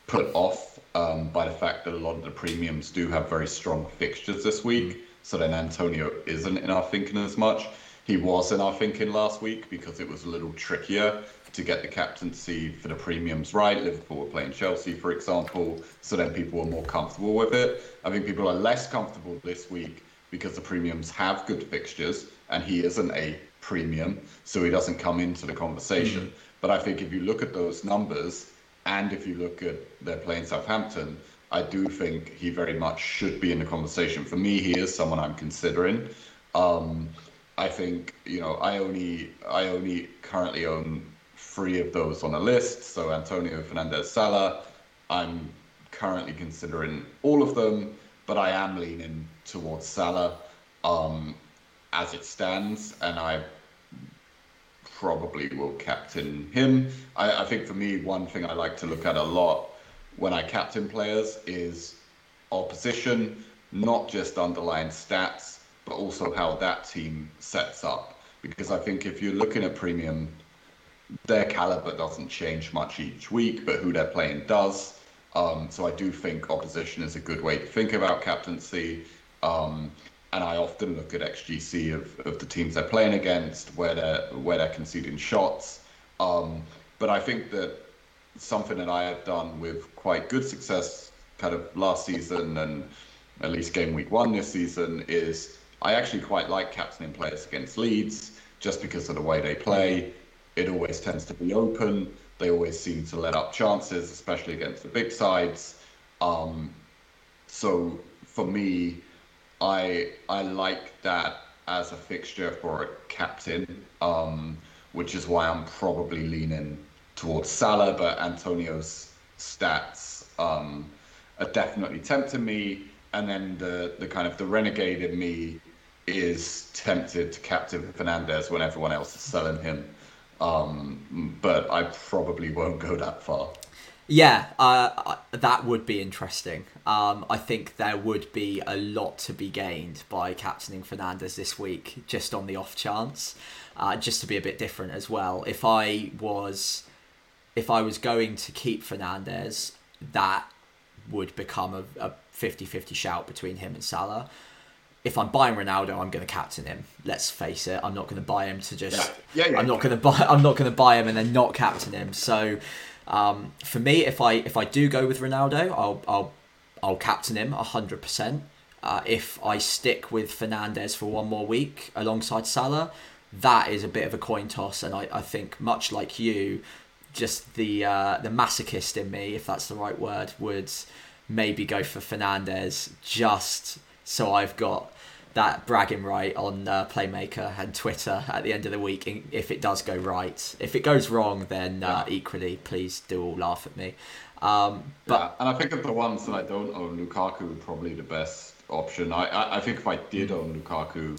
put off um, by the fact that a lot of the premiums do have very strong fixtures this week. So then Antonio isn't in our thinking as much. He was in our thinking last week because it was a little trickier to get the captaincy for the premiums right. Liverpool were playing Chelsea, for example, so then people were more comfortable with it. I think people are less comfortable this week because the premiums have good fixtures and he isn't a premium, so he doesn't come into the conversation. Mm-hmm. But I think if you look at those numbers and if you look at they're playing Southampton, I do think he very much should be in the conversation. For me, he is someone I'm considering. Um, I think you know I only I only currently own three of those on a list. So Antonio Fernandes Salah, I'm currently considering all of them, but I am leaning towards Salah um, as it stands, and I probably will captain him. I, I think for me, one thing I like to look at a lot when I captain players is opposition, not just underlying stats but also how that team sets up. Because I think if you're looking at premium, their caliber doesn't change much each week, but who they're playing does. Um, so I do think opposition is a good way to think about captaincy. Um, and I often look at XGC of, of the teams they're playing against, where they're where they're conceding shots. Um, but I think that something that I have done with quite good success, kind of last season and at least game week one this season, is I actually quite like captaining players against Leeds just because of the way they play. It always tends to be open. They always seem to let up chances, especially against the big sides. Um, so for me, I I like that as a fixture for a captain, um, which is why I'm probably leaning towards Salah. But Antonio's stats um, are definitely tempting me, and then the the kind of the renegade in me is tempted to captain Fernandes when everyone else is selling him. Um, but I probably won't go that far. Yeah, uh, that would be interesting. Um, I think there would be a lot to be gained by captaining Fernandes this week, just on the off chance, uh, just to be a bit different as well. If I was, if I was going to keep Fernandes, that would become a, a 50-50 shout between him and Salah if I'm buying Ronaldo, I'm going to captain him. Let's face it. I'm not going to buy him to just. Yeah. Yeah, yeah, I'm not going to buy. *laughs* I'm not going to buy him and then not captain him. So, um, for me, if I if I do go with Ronaldo, I'll I'll I'll captain him hundred uh, percent. If I stick with Fernandes for one more week alongside Salah, that is a bit of a coin toss, and I, I think much like you, just the uh, the masochist in me, if that's the right word, would maybe go for Fernandes just so I've got that bragging right on uh, Playmaker and Twitter at the end of the week if it does go right. If it goes wrong, then uh, yeah. equally, please do all laugh at me. Um, but yeah, and I think of the ones that I don't own, Lukaku probably the best option. I, I, I think if I did own Lukaku,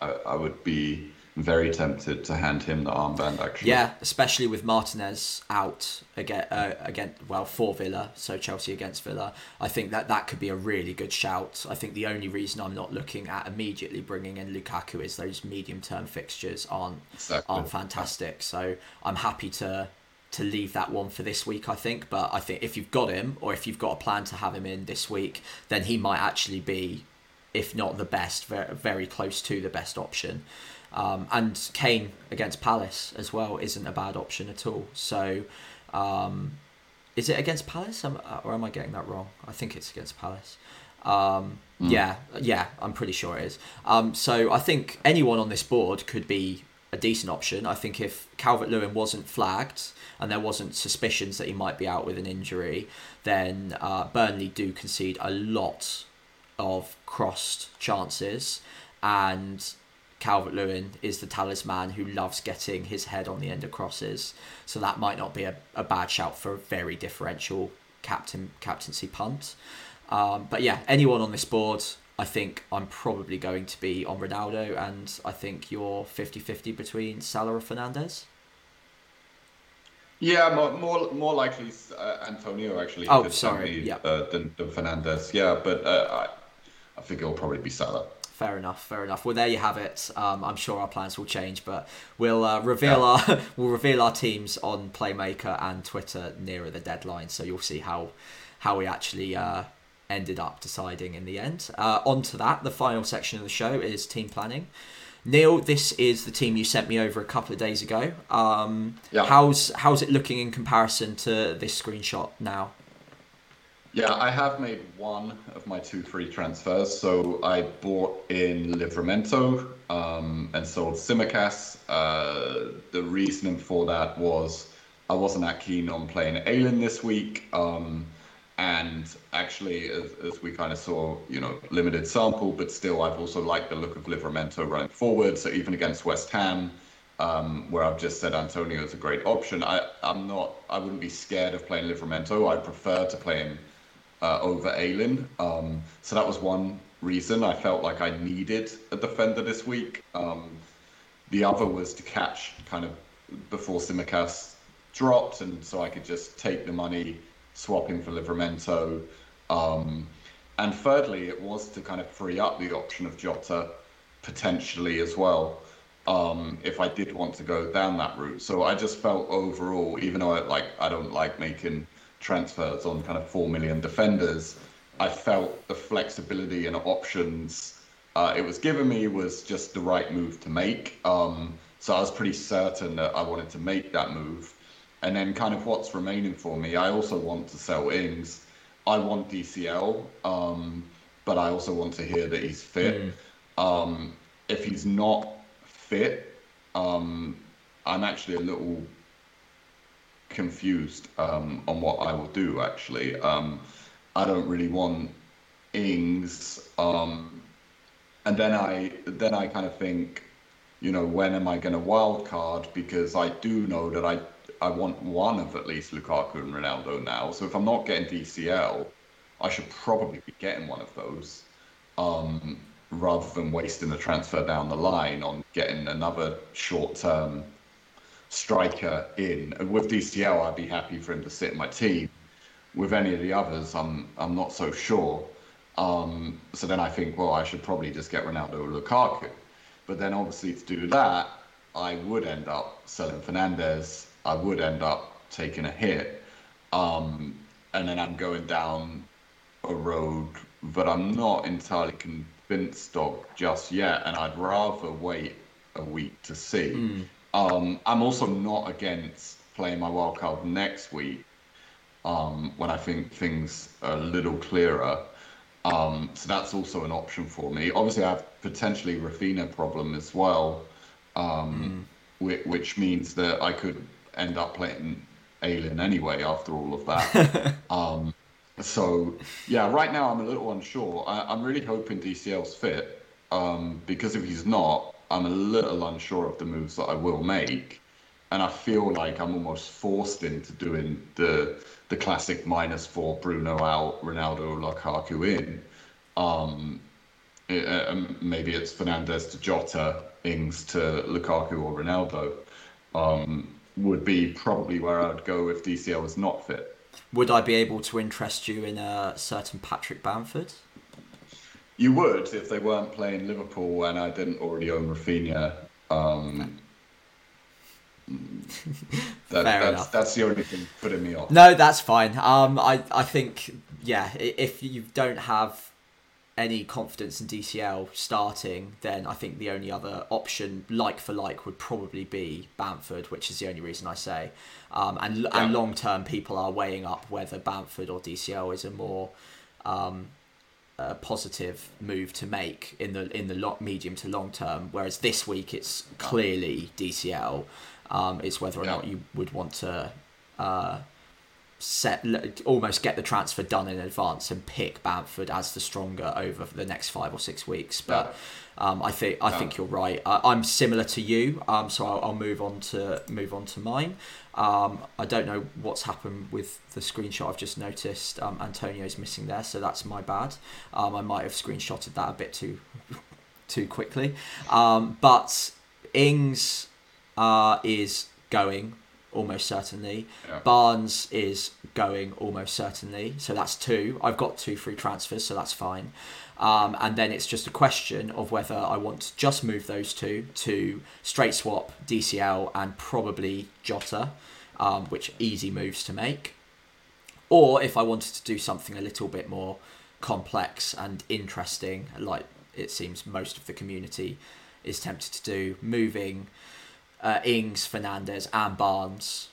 I, I would be very tempted to hand him the armband. Actually, yeah, especially with Martinez out again, uh, again, well for Villa, so Chelsea against Villa. I think that that could be a really good shout. I think the only reason I'm not looking at immediately bringing in Lukaku is those medium term fixtures aren't exactly. aren't fantastic. So I'm happy to to leave that one for this week, I think. But I think if you've got him, or if you've got a plan to have him in this week, then he might actually be, if not the best, very, very close to the best option. Um, and Kane against Palace as well isn't a bad option at all. So, um, is it against Palace, or am I getting that wrong? I think it's against Palace. Um, mm. Yeah, yeah, I'm pretty sure it is. Um, so I think anyone on this board could be a decent option. I think if Calvert Lewin wasn't flagged and there wasn't suspicions that he might be out with an injury, then uh, Burnley do concede a lot of crossed chances, and Calvert Lewin is the talisman who loves getting his head on the end of crosses. So that might not be a, a bad shout for a very differential captain captaincy punt. Um, but yeah, anyone on this board, I think I'm probably going to be on Ronaldo, and I think you're 50 50 between Salah or Fernandes. Yeah, more more, more likely uh, Antonio actually. Oh, sorry. Yeah. Uh, than, than Fernandes. Yeah, but uh, I, I think it'll probably be Salah. Fair enough. Fair enough. Well, there you have it. Um, I'm sure our plans will change, but we'll uh, reveal yeah. our *laughs* we'll reveal our teams on Playmaker and Twitter nearer the deadline, so you'll see how how we actually uh, ended up deciding in the end. Uh, on to that, the final section of the show is team planning. Neil, this is the team you sent me over a couple of days ago. Um, yeah. How's how's it looking in comparison to this screenshot now? Yeah, I have made one of my two free transfers. So I bought in Livramento um, and sold Tsimikas. Uh, the reasoning for that was I wasn't that keen on playing Ayling this week. Um, and actually, as, as we kind of saw, you know, limited sample, but still, I've also liked the look of Livramento running forward. So even against West Ham, um, where I've just said Antonio is a great option, I, I'm not, I wouldn't be scared of playing Livramento. I prefer to play him uh, over Ayling. Um, so that was one reason I felt like I needed a defender this week. Um, the other was to catch kind of before Tsimikas dropped, and so I could just take the money, swap him for Livramento. Um, and thirdly, it was to kind of free up the option of Jota potentially as well. Um, if I did want to go down that route, so I just felt overall, even though I, like I don't like making transfers on kind of 4 million defenders, I felt the flexibility and options uh, it was given me was just the right move to make. Um, so I was pretty certain that I wanted to make that move. And then, kind of what's remaining for me, I also want to sell Ings. I want DCL, um, but I also want to hear that he's fit. Mm. Um, if he's not fit, um, I'm actually a little confused um, on what I will do. Actually, um, I don't really want Ings, um, and then I then I kind of think, you know, when am I going to wild card? Because I do know that I I want one of at least Lukaku and Ronaldo now. So if I'm not getting DCL, I should probably be getting one of those. Um, rather than wasting the transfer down the line on getting another short term striker in. With DCL, I'd be happy for him to sit in my team. With any of the others, I'm I'm not so sure. Um, so then I think, well, I should probably just get Ronaldo or Lukaku. But then obviously to do that, I would end up selling Fernandes. I would end up taking a hit. Um, and then I'm going down a road that I'm not entirely convinced of just yet. And I'd rather wait a week to see. Mm. Um, I'm also not against playing my wild card next week um, when I think things are a little clearer. Um, so that's also an option for me. Obviously, I have potentially Raphinha problem as well, mm. which, which, means that I could end up playing Ayling anyway after all of that. *laughs* Um, so yeah, right now I'm a little unsure. I, am really hoping DCL's fit um, because if he's not, I'm a little unsure of the moves that I will make, and I feel like I'm almost forced into doing the the classic minus four Bruno out, Ronaldo, or Lukaku in. Um, uh, um, maybe it's Fernandes to Jota, Ings to Lukaku or Ronaldo, um, would be probably where I'd go if DCL was not fit. Would I be able to interest you in a certain Patrick Bamford? You would if they weren't playing Liverpool and I didn't already own Raphinha. Um, *laughs* that, that's, that's the only thing putting me off. No, that's fine. Um, I, I think, yeah, if you don't have any confidence in DCL starting, then I think the only other option, like for like, would probably be Bamford, which is the only reason I say. Um, and yeah. and long term, people are weighing up whether Bamford or DCL is a more um, a positive move to make in the in the medium to long term. Whereas this week, it's clearly DCL. Um, it's whether or yeah. not you would want to. Uh, set almost get the transfer done in advance and pick Bamford as the stronger over the next five or six weeks. But um, I think I think you're right. I, am similar to you, um, so I'll, I'll, move on to move on to mine. Um, I don't know what's happened with the screenshot. I've just noticed um, Antonio's missing there, so that's my bad. Um, I might have screenshotted that a bit too *laughs* too quickly. Um, but Ings uh, is going almost certainly. Yeah. Barnes is going almost certainly. So that's two. I've got two free transfers, so that's fine. Um, and then it's just a question of whether I want to just move those two to straight swap DCL and probably Jota, um, which easy moves to make. Or if I wanted to do something a little bit more complex and interesting, like it seems most of the community is tempted to do, moving uh, Ings, Fernandes, and Barnes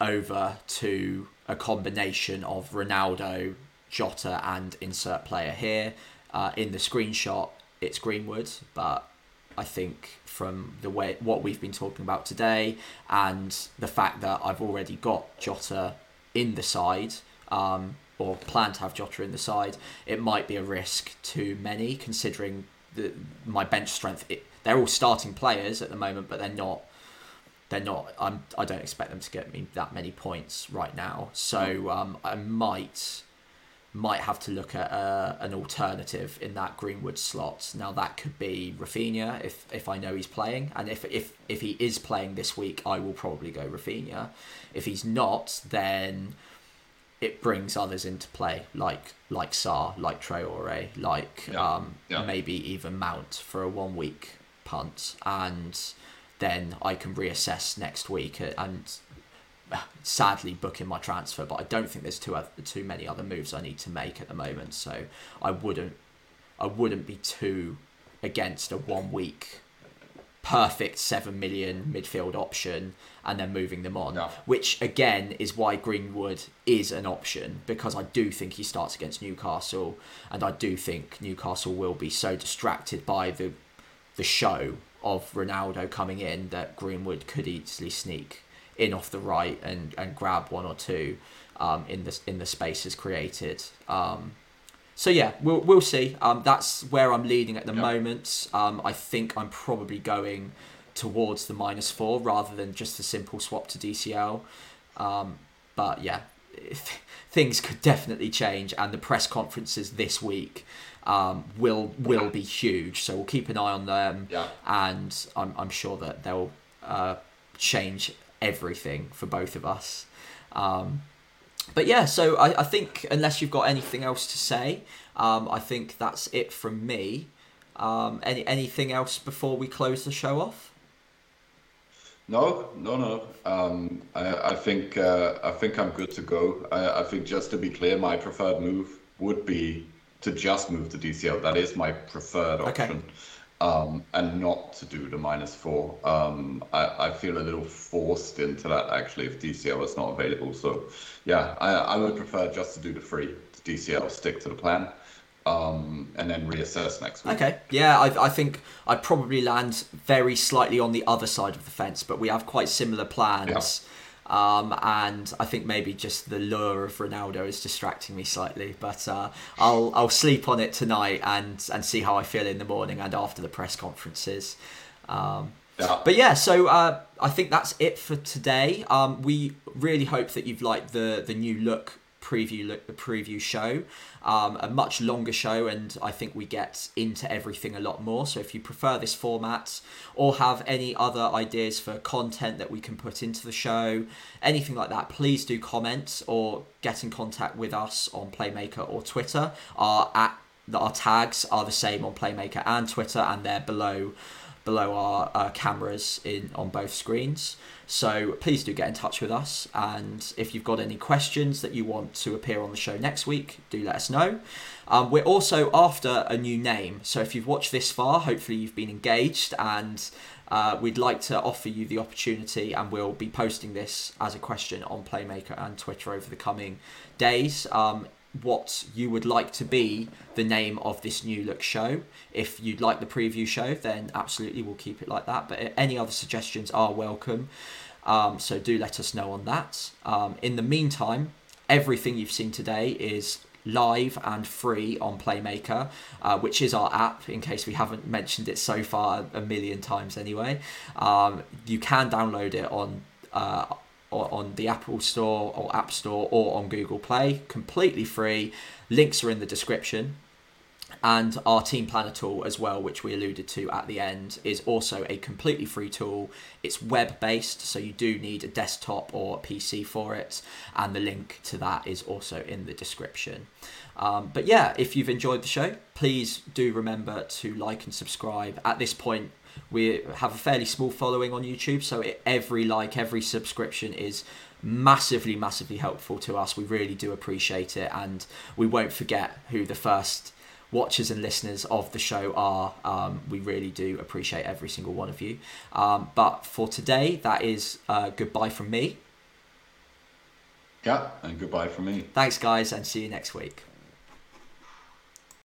over to a combination of Ronaldo, Jota, and insert player here. Uh, in the screenshot, it's Greenwood, but I think from the way what we've been talking about today and the fact that I've already got Jota in the side, um, or plan to have Jota in the side, it might be a risk to many considering the my bench strength. It, they're all starting players at the moment, but they're not they're not. I'm. I don't expect them to get me that many points right now. So um, I might might have to look at uh, an alternative in that Greenwood slot. Now that could be Raphinha if if I know he's playing, and if if if he is playing this week, I will probably go Raphinha. If he's not, then it brings others into play, like like Sarr, like Traore, like yeah. Um, yeah. maybe even Mount for a one week punt and then I can reassess next week and sadly booking my transfer. But I don't think there's too too many other moves I need to make at the moment. So I wouldn't I wouldn't be too against a one week perfect seven million midfield option and then moving them on. No. Which again is why Greenwood is an option because I do think he starts against Newcastle and I do think Newcastle will be so distracted by the the show of Ronaldo coming in that Greenwood could easily sneak in off the right and, and grab one or two um, in the in the spaces created. Um, so yeah, we'll we'll see. Um, that's where I'm leading at the yep. moment. Um, I think I'm probably going towards the minus four rather than just a simple swap to DCL. Um, but yeah, *laughs* things could definitely change, and the press conferences this week um, will will be huge. So we'll keep an eye on them, yeah. and I'm I'm sure that they'll uh, change everything for both of us. Um, but yeah, so I, I think unless you've got anything else to say, um, I think that's it from me. Um, any anything else before we close the show off? No, no, no. Um, I, I think uh, I think I'm good to go. I, I think just to be clear, my preferred move would be to just move to DCL. That is my preferred option. Okay. Um, and not to do the minus four. Um, I, I feel a little forced into that actually if DCL is not available. So, yeah, I, I would prefer just to do the free DCL, stick to the plan, um, and then reassess next week. Okay, yeah, I, I think I'd probably land very slightly on the other side of the fence, but we have quite similar plans. Yeah um, and I think maybe just the lure of Ronaldo is distracting me slightly. But uh, I'll I'll sleep on it tonight and and see how I feel in the morning and after the press conferences. Um, yeah. But yeah, so uh, I think that's it for today. Um, we really hope that you've liked the the new look preview look, preview show, um, a much longer show, and I think we get into everything a lot more. So if you prefer this format or have any other ideas for content that we can put into the show, anything like that, please do comment or get in contact with us on Playmaker or Twitter. Our at our tags are the same on Playmaker and Twitter, and they're below below our uh, cameras in on both screens. So please do get in touch with us, and if you've got any questions that you want to appear on the show next week, do let us know. Um, we're also after a new name, so if you've watched this far, hopefully you've been engaged, and uh, we'd like to offer you the opportunity, and we'll be posting this as a question on Playmaker and Twitter over the coming days. Um, what you would like to be the name of this new look show. If you'd like the preview show, then absolutely we'll keep it like that. But any other suggestions are welcome. Um, so do let us know on that. Um, in the meantime, everything you've seen today is live and free on Playmaker, uh, which is our app, in case we haven't mentioned it so far a million times anyway. Um, you can download it on. Uh, on the Apple Store or App Store or on Google Play, completely free. Links are in the description. And our Team Planner tool, as well, which we alluded to at the end, is also a completely free tool. It's web based, so you do need a desktop or a PC for it. And the link to that is also in the description. Um, but yeah, if you've enjoyed the show, please do remember to like and subscribe. At this point, we have a fairly small following on YouTube, so it, every like, every subscription is massively, massively helpful to us. We really do appreciate it, and we won't forget who the first watchers and listeners of the show are. Um, we really do appreciate every single one of you. Um, but for today, that is uh, goodbye from me. Yeah, and goodbye from me. Thanks, guys, and see you next week.